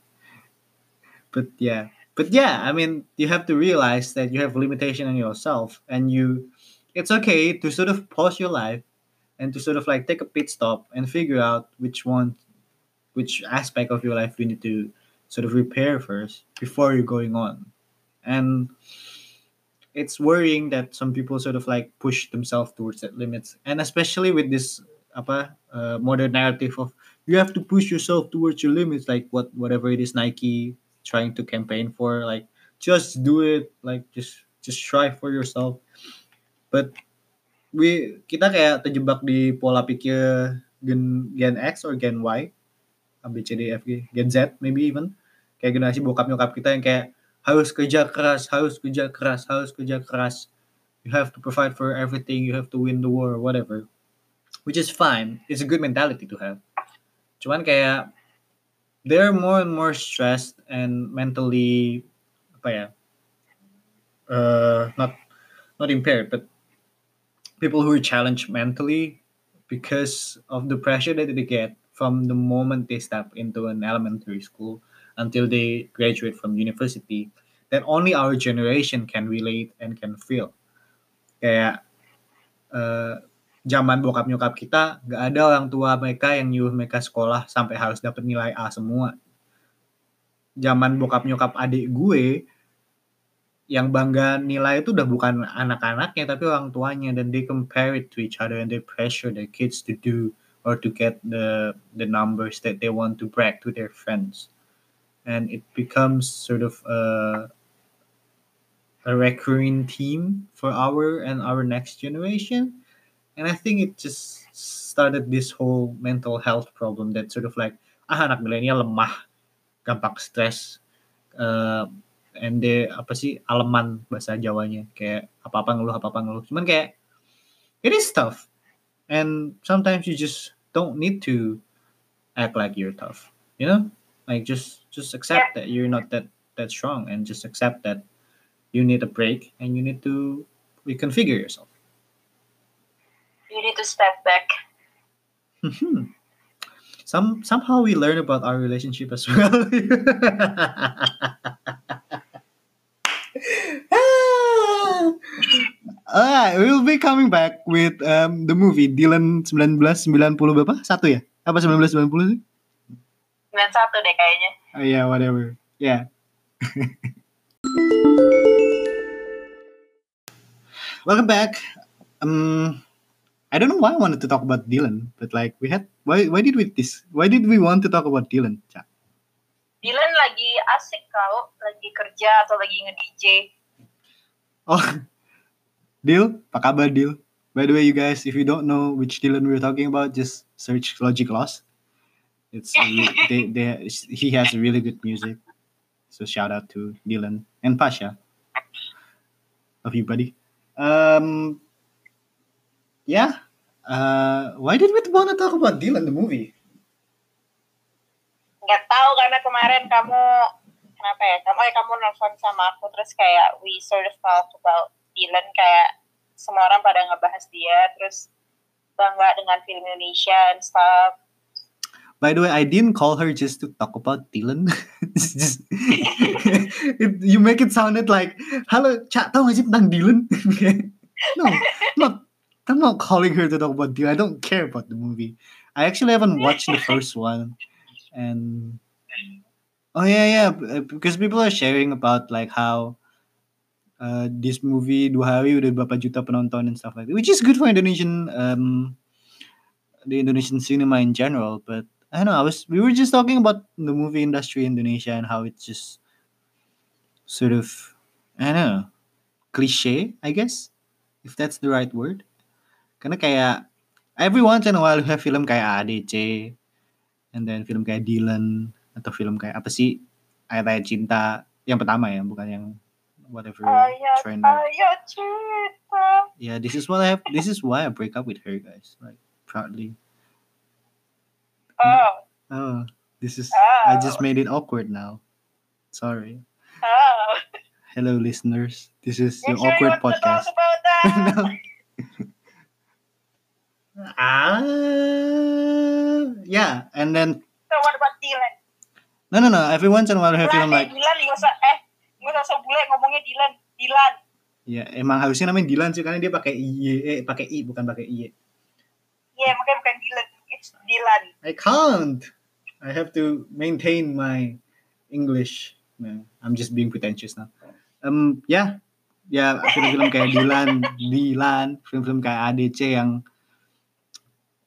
But yeah. But yeah, I mean, you have to realize that you have limitation on yourself and you it's okay to sort of pause your life and to sort of like take a pit stop and figure out which one which aspect of your life you need to sort of repair first before you're going on. And it's worrying that some people sort of like push themselves towards that limits. And especially with this apa uh, modern narrative of you have to push yourself towards your limits like what whatever it is Nike trying to campaign for like just do it like just just try for yourself. But we kita kayak terjebak di pola pikir gen gen X or gen Y A B C D F G gen Z maybe even. Kayak generasi bokap nyokap kita yang kayak harus kerja keras harus kerja keras harus kerja keras. You have to provide for everything you have to win the war whatever. Which is fine. It's a good mentality to have. Cuman kayak they're more and more stressed and mentally apa ya uh, not not impaired but people who are challenged mentally because of the pressure that they get from the moment they step into an elementary school until they graduate from university that only our generation can relate and can feel. Kayak eh, zaman bokap nyokap kita nggak ada orang tua mereka yang nyuruh mereka sekolah sampai harus dapat nilai A semua. Zaman bokap nyokap adik gue yang bangga nilai itu udah bukan anak-anaknya tapi orang tuanya. Dan they compare it to each other and they pressure their kids to do or to get the the numbers that they want to brag to their friends and it becomes sort of a a recurring theme for our and our next generation. And i think it just started this whole mental health problem that sort of like ah anak milenial lemah gampang stres. Uh, and they apa sih aleman bahasa Jawanya. Kayak apa apa ngeluh apa apa ngeluh. Cuman kayak it is tough. And sometimes you just don't need to act like you're tough you know like just just accept that you're not that that strong and just accept that you need a break and you need to reconfigure yourself You need to step back. Mhm. Some somehow we learn about our relationship as well. Alright, we'll be coming back with um, the movie Dylan 1990 berapa? Satu ya? Apa 1990 sih? 91 deh kayaknya. Oh yeah, whatever. Yeah. Welcome back. Um, I don't know why I wanted to talk about Dylan, but like we had why why did we this why did we want to talk about Dylan? Cak? Dylan lagi asik kalau lagi kerja atau lagi nge-DJ. Oh, Dil, apa kabar Dil? By the way, you guys, if you don't know which Dylan we're talking about, just search Logic Loss. It's they, they, he has really good music. So shout out to Dylan and Pasha. Love you, buddy. Um, yeah. Uh, why did we want to talk about Dylan the movie? Nggak tahu karena kemarin kamu kenapa ya? Kamu ya kamu nelfon sama aku terus kayak we sort of talk about Dylan kayak semua orang pada ngebahas dia terus bangga dengan film Indonesia and stuff. By the way, I didn't call her just to talk about Dylan. Just it, you make it sounded like, hello, Cak, tahu sih tentang Dylan?" no, not I'm not calling her to talk about Dylan. I don't care about the movie. I actually haven't watched the first one, and oh yeah, yeah, because people are sharing about like how uh, this movie dua hari udah berapa juta penonton and stuff like that, which is good for Indonesian um the Indonesian cinema in general. But I don't know. I was we were just talking about the movie industry in Indonesia and how it's just sort of I don't know cliche, I guess, if that's the right word. Karena kayak every once in a while you have film kayak ADC, and then film kayak Dylan atau film kayak apa sih ayat-ayat cinta yang pertama ya, bukan yang whatever Ayat, trend. ayat cinta. Yeah, this is what I have. This is why I break up with her, guys. Like proudly. Oh, Oh, this is. oh, I just made it awkward now. Sorry. oh. Hello, listeners. This is your sure you awkward want to talk podcast. about that? no. Ah, yeah, and then So what about Dylan? no, no, no. Every once in a while, I eh, like, Dylan nggak usah eh nggak usah bule ngomongnya Dylan. Dylan. ya emang harusnya namanya Dylan sih karena dia pakai i, eh pakai i bukan pakai i. Iya, makanya bukan Dylan. Dylan. I can't. I have to maintain my English. No, I'm just being pretentious now. Um, yeah, ya, ya film-film kayak Dylan, Dylan, film-film kayak ADC yang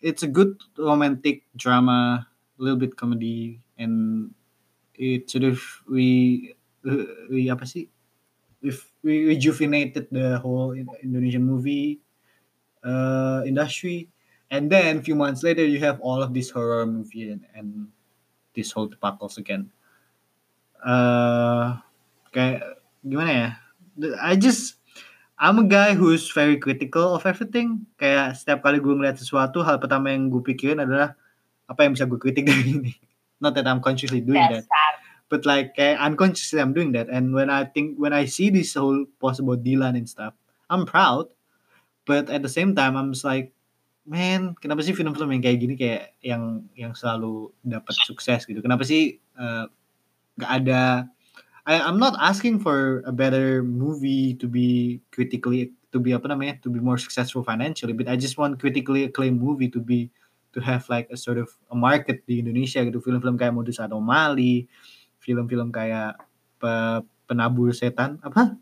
it's a good romantic drama, a little bit comedy, and it sort of we we apa sih? If we rejuvenated the whole Indonesian movie uh, industry, and then a few months later you have all of this horror movie and, and this whole debacles again. Uh, kayak gimana ya? I just I'm a guy who's very critical of everything. Kayak setiap kali gue ngeliat sesuatu, hal pertama yang gue pikirin adalah apa yang bisa gue kritik dari ini. Not that I'm consciously doing that, Dasar. but like kayak unconsciously I'm doing that. And when I think when I see this whole possible Dylan and stuff, I'm proud. But at the same time, I'm just like, man, kenapa sih film-film yang kayak gini kayak yang yang selalu dapat sukses gitu? Kenapa sih uh, nggak ada? I, I'm not asking for a better movie to be critically to be apa namanya to be more successful financially, but I just want critically acclaimed movie to be to have like a sort of a market di Indonesia gitu. Film-film kayak Modus Anomali, film-film kayak pe- penabur setan apa?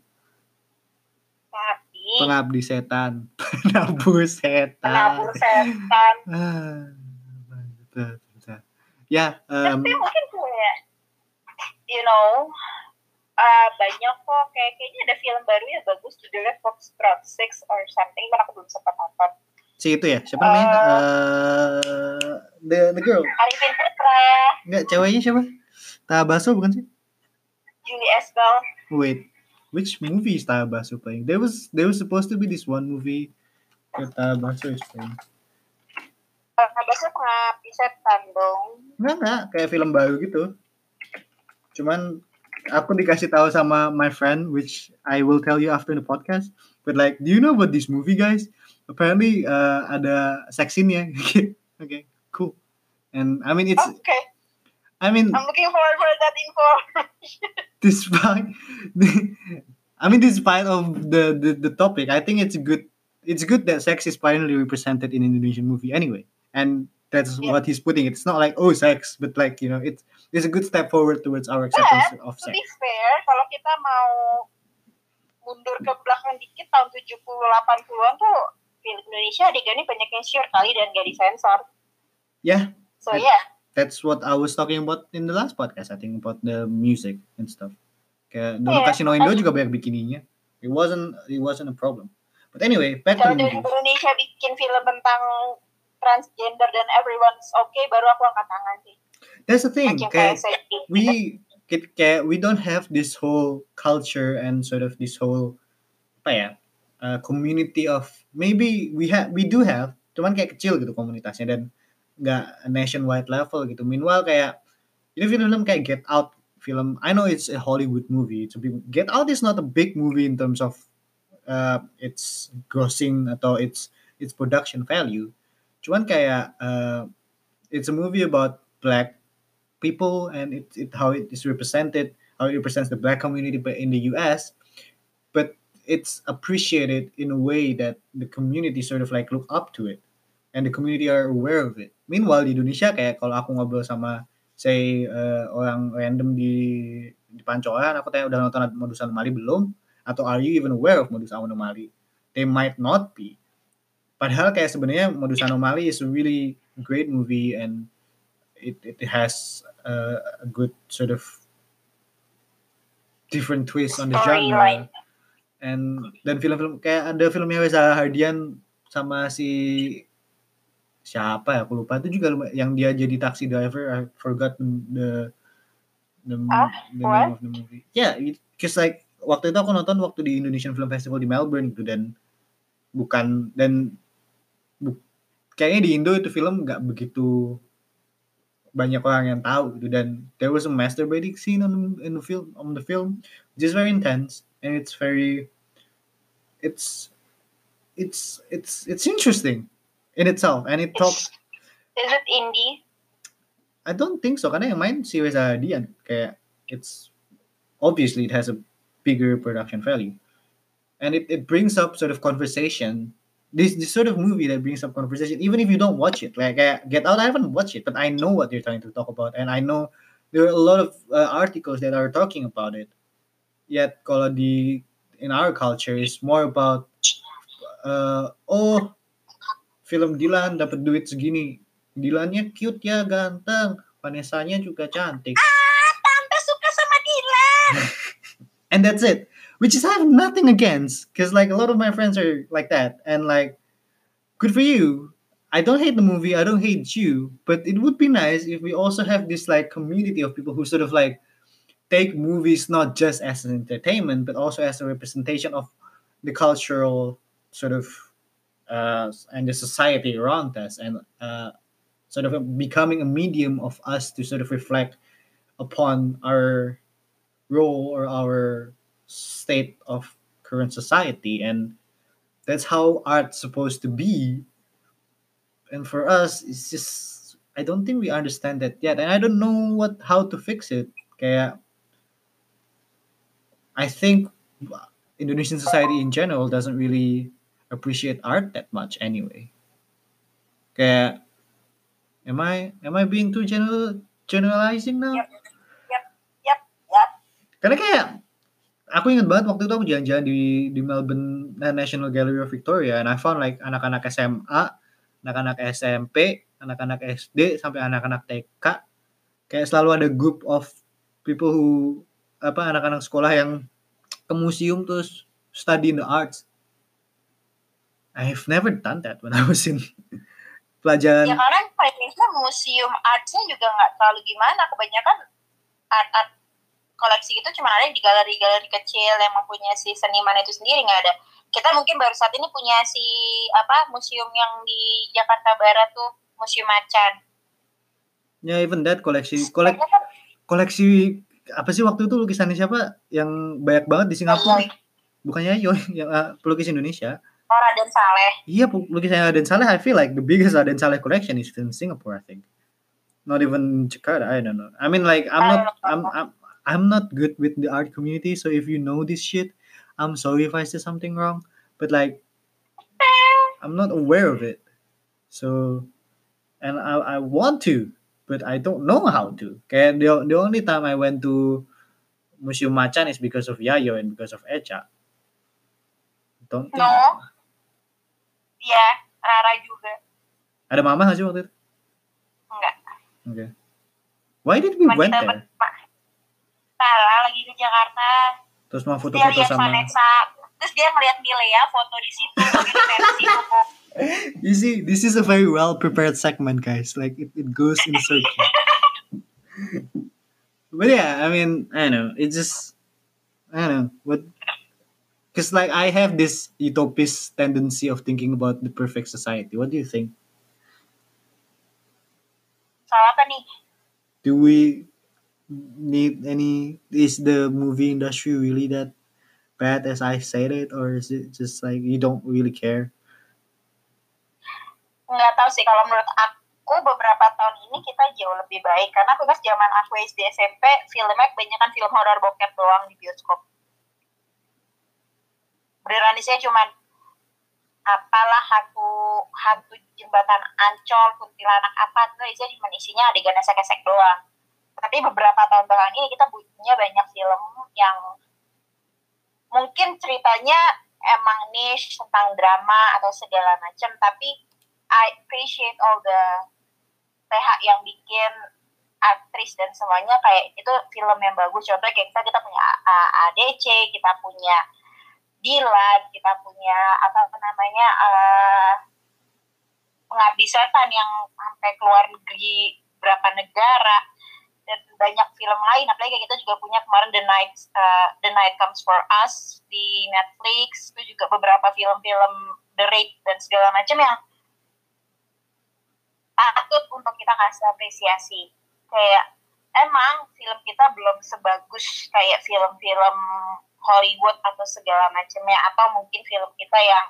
Pengabdi setan, penabur setan. penabur setan. Ah. Ya, um, Tapi mungkin kayak you know uh, banyak kok kayak kayaknya ada film baru yang bagus judulnya Foxtrot Six or something, mana aku belum sempat nonton. si itu ya, siapa namanya? Eh, the the girl. Arifin Putra, Enggak, ceweknya siapa? Tabaso bukan sih? Julie Esbel, Wait, which movie is Tabaso playing? There was there was supposed to be this one movie that Tabaso is playing. biasanya pengabdi setan dong. Enggak, kayak film baru gitu. Cuman aku dikasih tahu sama my friend which I will tell you after the podcast. But like, do you know about this movie guys? Apparently uh, ada sex scene-nya. okay, cool. And I mean it's Oke, I mean I'm looking forward for that info. despite I mean despite of the, the the topic, I think it's good it's good that sex is finally represented in Indonesian movie anyway. And that's Yeah. what he's putting. It's not like oh sex, but like you know, it's it's a good step forward towards our acceptance of to sex. be fair, kalau kita mau mundur ke belakang dikit tahun 70 80-an tuh film Indonesia adegannya banyak yang share kali dan gak disensor. Yeah, So Yeah. yeah, that's what I was talking about in the last podcast. I think about the music and stuff. Kayak dulu Yeah. Casino Indo juga banyak bikininya. It wasn't it wasn't a problem. But anyway, back to kalau the dari movies. Indonesia bikin film tentang transgender dan everyone's okay baru aku angkat tangan sih. That's the thing. Kayak kayak we kayak we don't have this whole culture and sort of this whole apa ya uh, community of maybe we have we do have cuman kayak kecil gitu komunitasnya dan nggak nationwide level gitu. Meanwhile kayak ini film-film kayak Get Out film I know it's a Hollywood movie. Big, Get Out is not a big movie in terms of uh, its grossing atau its its production value. Cuman kayak uh, it's a movie about black people and it, it how it is represented, how it represents the black community but in the US. But it's appreciated in a way that the community sort of like look up to it and the community are aware of it. Meanwhile di Indonesia kayak kalau aku ngobrol sama say uh, orang random di di Pancoran aku tanya udah nonton Modus Anomali belum atau are you even aware of Modus Anomali? They might not be. Padahal kayak sebenarnya Modus Anomali is a really great movie and it it has uh, a good sort of different twist on the genre and dan film-film kayak ada filmnya Reza Hardian sama si siapa ya aku lupa. Itu juga yang dia jadi taxi driver I forgot the the, Ah, the name of the movie. Yeah it- cause like waktu itu aku nonton waktu di Indonesian Film Festival di Melbourne gitu dan bukan dan bu- kayaknya di Indo itu film nggak begitu banyak orang yang tahu gitu dan there was a masturbating scene on in the film on the film which is very intense and it's very it's it's it's it's interesting in itself and it talks Is it indie? I don't think so. Karena yang main si Reza Hardian kayak it's obviously it has a bigger production value. And it, it brings up sort of conversation. This this sort of movie that brings up conversation even if you don't watch it like Get Out I haven't watched it but I know what they're trying to talk about and I know there are a lot of uh, articles that are talking about it. Yet kalau di in our culture is more about uh, oh film Dylan dapat duit segini. Dylannya cute ya ganteng. Vanessa-nya juga cantik. Ah, tante suka sama Dylan. and that's it. Which is I have nothing against because like a lot of my friends are like that. And like good for you. I don't hate the movie I don't hate you. But it would be nice if we also have this like community of people who sort of like take movies not just as an entertainment but also as a representation of the cultural sort of uh, and the society around us and uh, sort of becoming a medium of us to sort of reflect upon our role or our state of current society. And that's how art's supposed to be. And for us it's just i don't think we understand that yet. And i don't know what how to fix it. Kayak i think indonesian society in general doesn't really appreciate art that much anyway kayak am i am i being too general generalizing now Yep. Yep. Yep. Yep. karena kayak aku ingat banget waktu itu aku jalan-jalan di di Melbourne National Gallery of Victoria and I found like anak-anak SMA, anak-anak SMP, anak-anak SD sampai anak-anak TK kayak selalu ada group of people who apa anak-anak sekolah yang ke museum terus study in the arts. I've never done that when I was in pelajaran Ya karena Indonesia museum artsnya juga nggak terlalu gimana. Kebanyakan art-art koleksi itu cuma ada di galeri-galeri kecil yang mempunyai si seniman itu sendiri nggak ada. Kita mungkin baru saat ini punya si apa museum yang di Jakarta Barat tuh museum macan. ya even that koleksi kolek kan koleksi apa sih waktu itu lukisannya siapa yang banyak banget di Singapura? Bukannya yo yang uh, pelukis Indonesia Tora dan Saleh. iya pu- lukisan Aden Saleh I feel like the biggest Aden Saleh collection is in Singapore I think. Not even Jakarta I don't know. I mean like I'm not I'm I'm, I'm not good with the art community so if you know this shit I'm sorry if I said something wrong but like I'm not aware of it. So and I I want to but I don't know how to. Kayak the, the only time I went to Museum Macan is because of Yayo and because of Echa. Don't think No. Iya, Rara juga. Ada mama nggak sih waktu itu? Enggak. Oke. Why did we Cuma went there? Rara lagi ke Jakarta. Terus mau Dia foto-foto lihat sama. Vanessa. Terus dia ngeliat Milea foto di situ. Gitu. You see, this is a very well prepared segment, guys. Like it, it goes in circle. but yeah, I mean, I don't know. It just, I don't know what. Because like I have this utopist tendency of thinking about the perfect society. What do you think? Soal apa nih? Do we need any? Is the movie industry really that bad as I said it, or is it just like you don't really care? nggak tahu sih kalau menurut aku beberapa tahun ini kita jauh lebih baik karena aku ingat zaman aku SD SMP filmnya kebanyakan film horor bokep doang di bioskop beneran isinya cuman apalah hantu hantu jembatan ancol kuntilanak apa? Itu isinya cuma isinya adegan esek-esek doang. Tapi beberapa tahun belakangan ini kita punya banyak film yang mungkin ceritanya emang niche tentang drama atau segala macam tapi I appreciate all the PH yang bikin aktris dan semuanya kayak itu film yang bagus. Contohnya kayak kita kita punya ADC kita punya Dilan kita punya apa namanya uh, pengabdi setan yang sampai keluar negeri berapa negara dan banyak film lain. Apalagi kita juga punya kemarin The Night uh, The Night Comes for Us di Netflix. Itu juga beberapa film-film The Raid dan segala macam yang patut untuk kita kasih apresiasi. Kayak emang film kita belum sebagus kayak film-film Hollywood atau segala macamnya atau mungkin film kita yang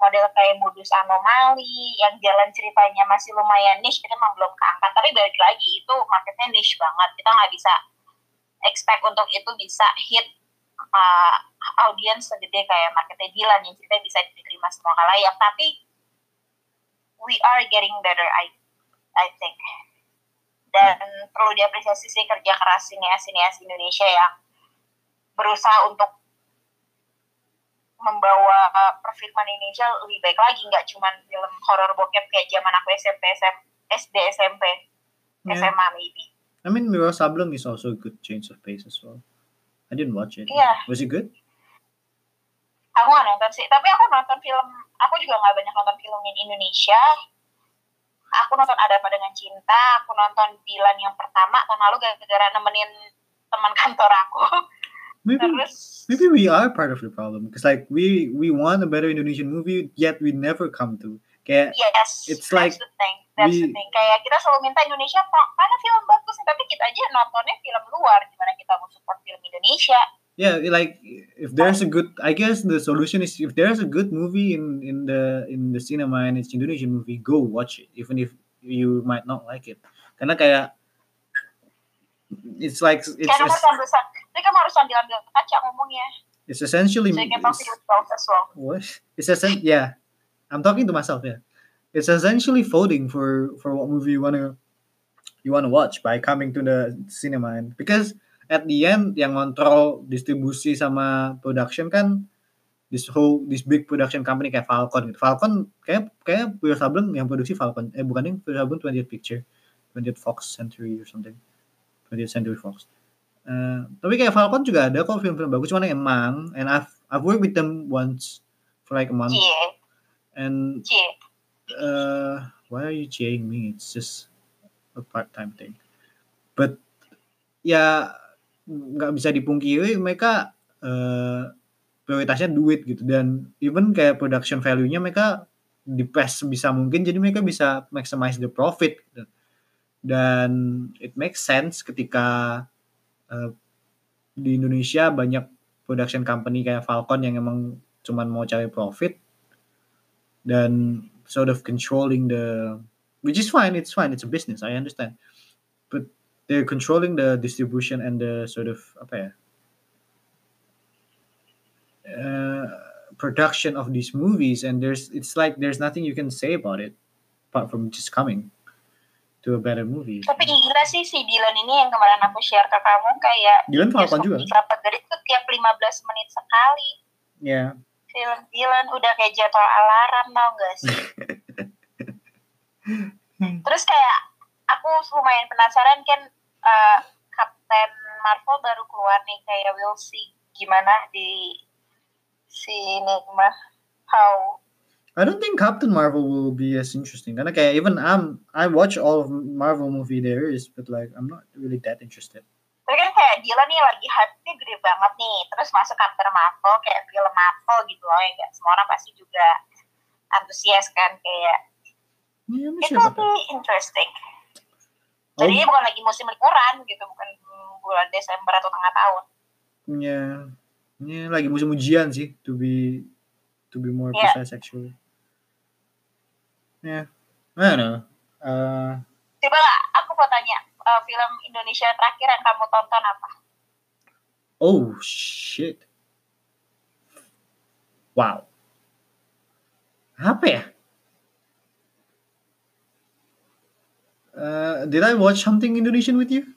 model kayak modus anomali yang jalan ceritanya masih lumayan niche kita memang belum keangkat. Tapi balik lagi itu marketnya niche banget. Kita nggak bisa expect untuk itu bisa hit uh, audience segede kayak marketnya Dilan yang cerita bisa diterima semua kalayak. Tapi we are getting better I I think. Dan perlu diapresiasi sih kerja keras sineas-sineas Indonesia yang berusaha untuk membawa perfilman Indonesia lebih baik lagi nggak cuma film horror bokep kayak zaman aku SMP SM, SD SMP yeah. SMA maybe I mean Mira Sableng is also a good change of pace as well I didn't watch it yeah. was it good aku nggak nonton sih tapi aku nonton film aku juga nggak banyak nonton film in Indonesia aku nonton Ada Apa Dengan Cinta, aku nonton Dilan yang pertama tahun lalu gara-gara nemenin teman kantor aku. Maybe, Terus, maybe we are part of the problem because like we we want a better Indonesian movie yet we never come to kayak yes, it's like that's the thing. That's we- the thing. Kayak kita selalu minta Indonesia "Pak, mana film bagus tapi kita aja nontonnya film luar gimana kita mau support film Indonesia. yeah like if there's a good i guess the solution is if there's a good movie in in the in the cinema and it's indonesian movie go watch it even if you might not like it karena kayak it's like it's sambil tapi kamu harus sambil ambil kaca ngomongnya. it's essentially So you can talk to yourself as well. what? It's essen- yeah. I'm talking to myself yeah. It's essentially voting for for what movie you want to you want to watch by coming to the cinema. And because at the end yang kontrol distribusi sama production kan this whole this big production company kayak Falcon gitu. Falcon kayak kayak Wiro Sableng yang produksi Falcon. Eh bukan yang Wiro Sableng 20th Picture. 20th Fox Century or something 20th Century Fox. Eh, tapi kayak Falcon juga ada kok film-film bagus cuman emang and I've I've worked with them once for like a month. Cie, and cie. uh why are you cheering me? It's just a part-time thing. But ya nggak bisa dipungkiri mereka eh, prioritasnya duit gitu. Dan even kayak production value-nya mereka dipres sebisa mungkin jadi mereka bisa maximize the profit. gitu. Dan it makes sense ketika eh, di Indonesia banyak production company kayak Falcon yang emang cuman mau cari profit. Dan sort of controlling the which is fine it's fine it's a business I understand. But they're controlling the distribution and the sort of apa ya uh, production of these movies. And there's it's like there's nothing you can say about it apart from just coming to a better movie Tapi gila sih si Dylan ini yang kemarin aku share ke kamu kayak Dylan Falcon juga Di Kelapa Gading tuh tiap 15 menit sekali. ya Film Dylan udah kayak jadwal alarm tau gak sih? Terus kayak aku lumayan penasaran kan eh, Captain Marvel baru keluar nih kayak we'll see gimana di sini mah how I don't think Captain Marvel will be as interesting. Karena kayak even I'm I watch all of Marvel movie there is but like I'm not really that interested. Tapi kan kayak Dylan nih lagi hype-nya gede banget nih. Terus masuk Captain Marvel kayak film Marvel gitu loh ya semua orang pasti juga antusias kan kayak not it will be interesting. Oh, jadi bukan lagi musim liburan gitu bukan bulan Desember atau tengah tahun. Yeah. Yeah, lagi musim ujian sih to be to be more Yeah. precise actually. Yeah. I don't know. Uh, coba lah aku mau tanya eh, film Indonesia terakhir yang kamu tonton apa oh shit. Wow. Apa ya? Uh, did I watch something Indonesian with you?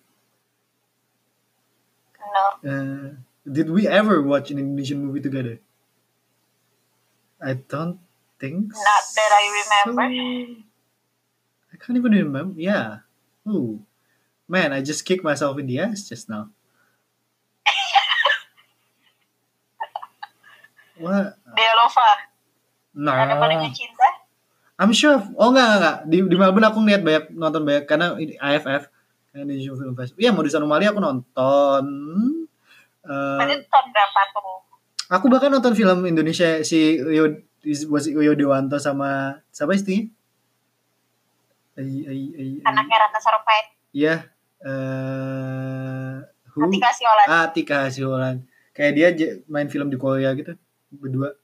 No. Uh, did we ever watch an Indonesian movie together? I don't think Not that I remember. so. I can't even remember. Yeah. Ooh. Man, I just kicked myself in the ass just now. What? Delova. Nah. Ada dengan cinta. I'm sure. Oh enggak enggak, enggak. Di, di Melbourne aku ngeliat banyak nonton banyak karena ini AFF Indonesian Film Festival. Iya, Modus Anomali aku nonton. Eh, Berarti tahun berapa tuh? aku bahkan nonton film Indonesia si Uyo was Uyo Dewanto sama siapa istrinya? Ai ai. ai. Anaknya Ratna Sarumpait. Iya. Eh who? Atika Siolan. Ah, Tika Hasiholan. Kayak dia main film di Korea gitu. Berdua.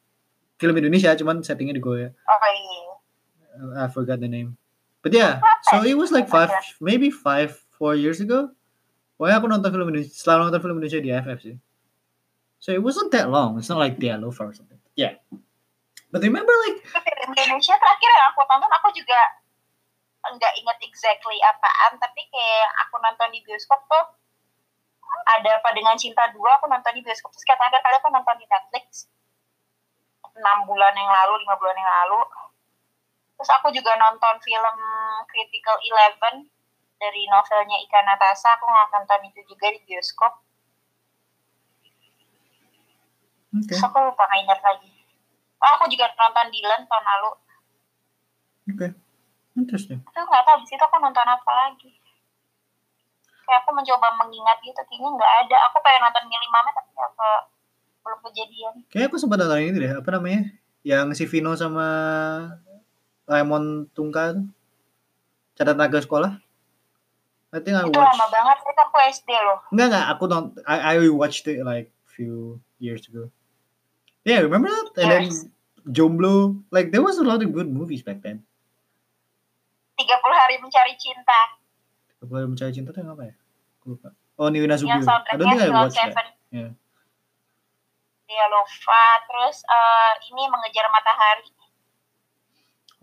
Film Indonesia cuman settingnya di Korea. Oh iya. I forgot the name. But yeah, so it was like five, maybe five, four years ago. Pokoknya aku nonton film Indonesia, selalu nonton film Indonesia di AFF sih. So it wasn't that long. It's not like The Alpha or something. Yeah. But remember like, Indonesia terakhir yang aku tonton aku juga nggak inget exactly apaan tapi kayak aku nonton di bioskop tuh ada apa dengan cinta dua aku nonton di bioskop. Terus kayak terakhir kali aku nonton di Netflix enam bulan yang lalu lima bulan yang lalu. Terus aku juga nonton film Critical Eleven dari novelnya Ika Natasa aku nggak nonton itu juga di bioskop. Okay, terus aku lupa ingat lagi oh, aku juga nonton Dylan tahun lalu okay, interesting. itu nggak tahu di situ aku nonton apa lagi kayak aku mencoba mengingat gitu kayaknya nggak ada aku pengen nonton Mili Mame tapi apa belum kejadian Kayak aku sempat nonton ini deh, apa namanya? Yang si Vino sama Raymond Tungka tuh. Catat naga sekolah. I think I itu watched. lama banget itu aku SD loh Enggak enggak, aku don't I I watched it like few years ago. Yeah, remember that? And then Yes. Jomblo, like there was a lot of good movies back then. 30 hari mencari cinta Kalau mencari cinta tuh yang apa ya? Lupa. Oh, Niwina yang. I don't soundtracknya that. Seven Yeah. dia Lova terus eh, ini mengejar matahari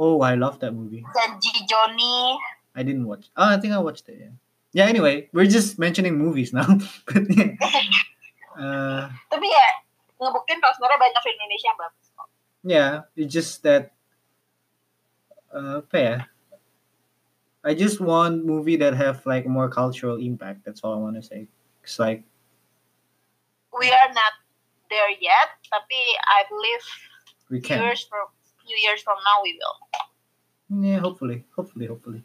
Oh, I love that movie. janji Joni I didn't watch. Oh, I think I watched it. Yeah. Yeah. Anyway, we're just mentioning movies now. but yeah. Uh, tapi ya ngebuktiin kalau sebenarnya banyak film Indonesia yang bagus kok. yeah, it's just that. Uh, apa ya? I just want movie that have like more cultural impact. That's all I want to say. It's like we are not there yet tapi I believe we can. years from few years from now we will Yeah, hopefully, hopefully, hopefully.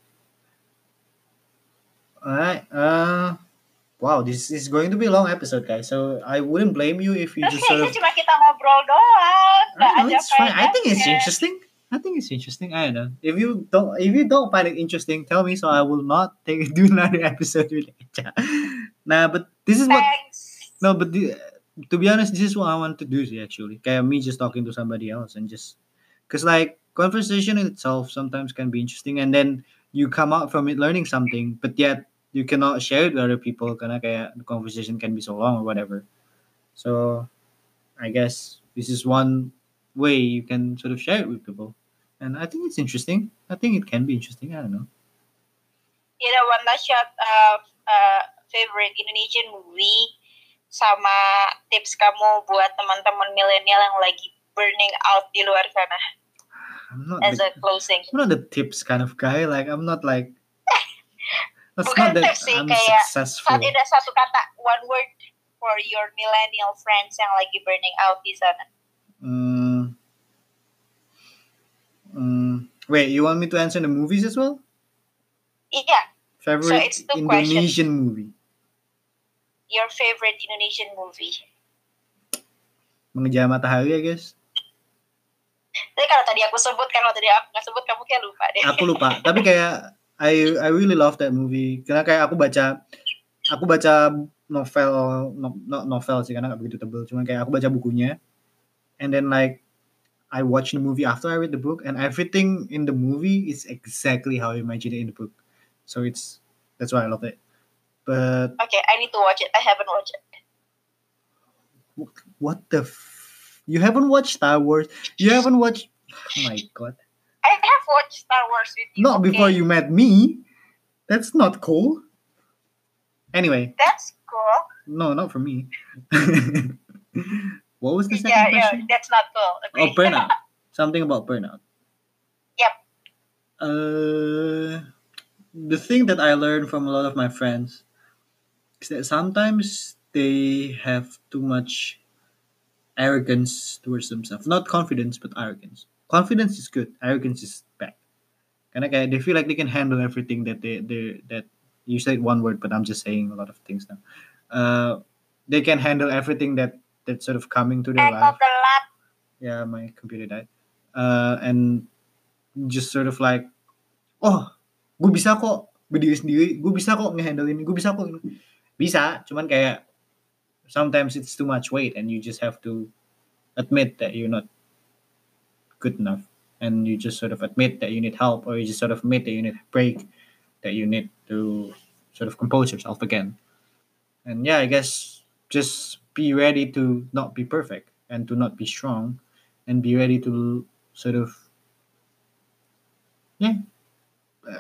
All right. Uh, wow, this is going to be a long episode, guys. So I wouldn't blame you if you Terus just sort of. cuma kita ngobrol doang, I know, it's fine. I think it's interesting. I think it's interesting. I don't know. If you don't, if you don't find it interesting, tell me so I will not take do another episode with Echa. Nah, but this is what. Thanks. No, but the, to be honest, this is what I want to do. Actually, kayak me just talking to somebody else and just, cause like conversation in itself sometimes can be interesting, and then you come out from it learning something, but yet you cannot share it with other people karena kayak the conversation can be so long or whatever. So, I guess this is one way you can sort of share it with people, and I think it's interesting. I think it can be interesting. I don't know. You know, one last shot uh, uh, favorite Indonesian movie sama tips kamu buat teman-teman milenial yang lagi burning out di luar sana I'm not. as the- a closing. I'm not the tips kind of guy. Like I'm not like. That's Bukan that sih, I'm kayak successful. Ada satu kata, one word for your millennial friends yang lagi burning out di sana. Mm, mm, wait, you want me to answer the movies as well? Iya, Favorite it's two Indonesian movie? your favorite Indonesian movie. Mengejar Matahari, I guess. Tapi kalau tadi aku sebut, kalau tadi aku nggak sebut, kamu kayak lupa deh. Aku lupa. Tapi kayak I I really love that movie. Karena kayak aku baca aku baca novel no, not novel sih karena gak begitu tebel. Cuma kayak aku baca bukunya. And then like I watch the movie after I read the book and everything in the movie is exactly how I imagined it in the book. So it's that's why I love it. But Oke, I need to watch it. I haven't watched it. what the f- You haven't watched Star Wars. You haven't watched. Oh my god! I have watched Star Wars with you. Not okay? before you met me. That's not cool. Anyway, That's cool. no, not for me. what was the second Yeah, yeah, that's not cool. Oh, burnout. Something about burnout. Yep. Uh, the thing that I learned from a lot of my friends is that sometimes they have too much arrogance towards themselves. Not confidence, but arrogance. Confidence is good. Arrogance is bad. Karena kayak they feel like they can handle everything that they they that you said one word, but I'm just saying a lot of things now. Uh, they can handle everything that that's sort of coming to their life yeah my computer died uh, and just sort of like oh gue bisa kok berdiri sendiri gue bisa kok ngehandle ini gue bisa kok ini." bisa cuman kayak sometimes it's too much weight and you just have to admit that you're not good enough and you just sort of admit that you need help or you just sort of admit that you need a break that you need to sort of compose yourself again and yeah i guess just be ready to not be perfect and to not be strong and be ready to sort of yeah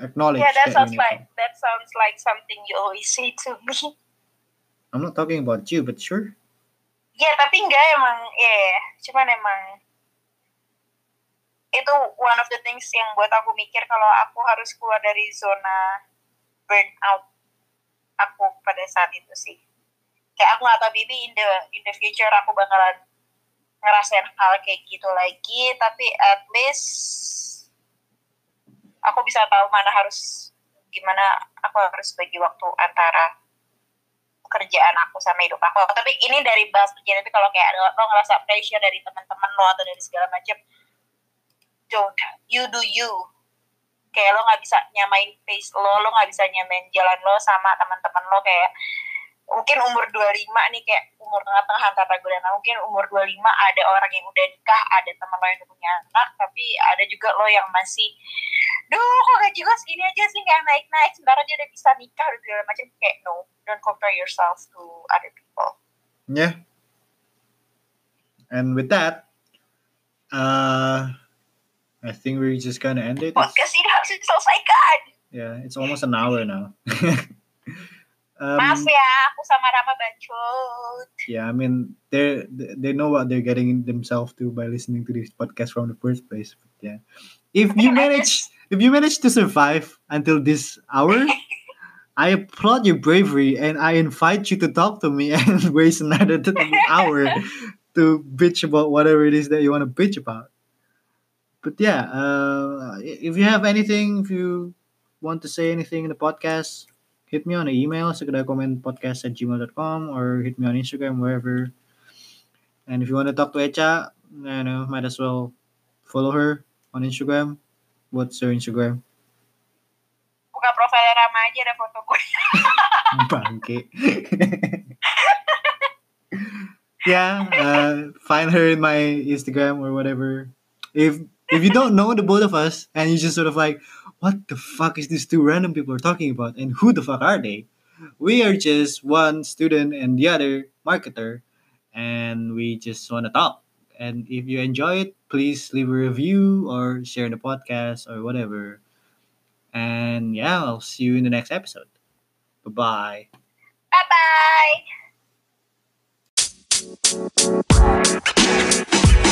acknowledge Yeah, that you sounds like help. that sounds like something you always say to me. i'm not talking about you but sure Ya, tapi enggak emang, ya, cuman emang itu one of the things yang buat aku mikir kalau aku harus keluar dari zona burnout aku pada saat itu sih. Kayak aku nggak tahu Bibi in the in the future aku bakalan ngerasain hal kayak gitu lagi, tapi at least aku bisa tahu mana harus gimana aku harus bagi waktu antara pekerjaan aku sama hidup aku. Tapi ini dari bahas kerjaan, tapi kalau kayak lo ngerasa pressure dari teman-teman lo atau dari segala macam, don't you do you. Kayak lo nggak bisa nyamain pace lo, lo nggak bisa nyamain jalan lo sama teman-teman lo kayak mungkin umur 25 nih kayak umur tengah-tengah antara gue dan mungkin umur 25 ada orang yang udah nikah, ada teman lo yang udah punya anak, tapi ada juga lo yang masih duh kok gaji gue segini aja sih nggak naik-naik sebentar dia udah bisa nikah dan segala macam. Kayak no don't compare yourself to other people. Yeah. And with that uh i think we're just gonna end it? Podcast ini harus diselesaikan yeah it's almost an hour now. Maaf um, ya aku sama Rama bacot yeah i mean they they know what they're getting themselves to by listening to this podcast from the first place but yeah. If you manage if you manage to survive until this hour i applaud your bravery and i invite you to talk to me and waste another hour to bitch about whatever it is that you want to bitch about but yeah uh, if you have anything if you want to say anything in the podcast hit me on the email podcast at gmail.com or hit me on instagram wherever. And if you want to talk to echa you know might as well follow her on instagram. What's her instagram? Buka profile Rama aja ada foto gue bangke. Yeah uh, find her in my instagram or whatever. If if you don't know the both of us and you just sort of like what the fuck is these two random people are talking about and who the fuck are they? We are just one student and the other marketer and we just want to talk. And if you enjoy it please leave a review or share the podcast or whatever. And yeah i'll see you in the next episode. Bye bye bye bye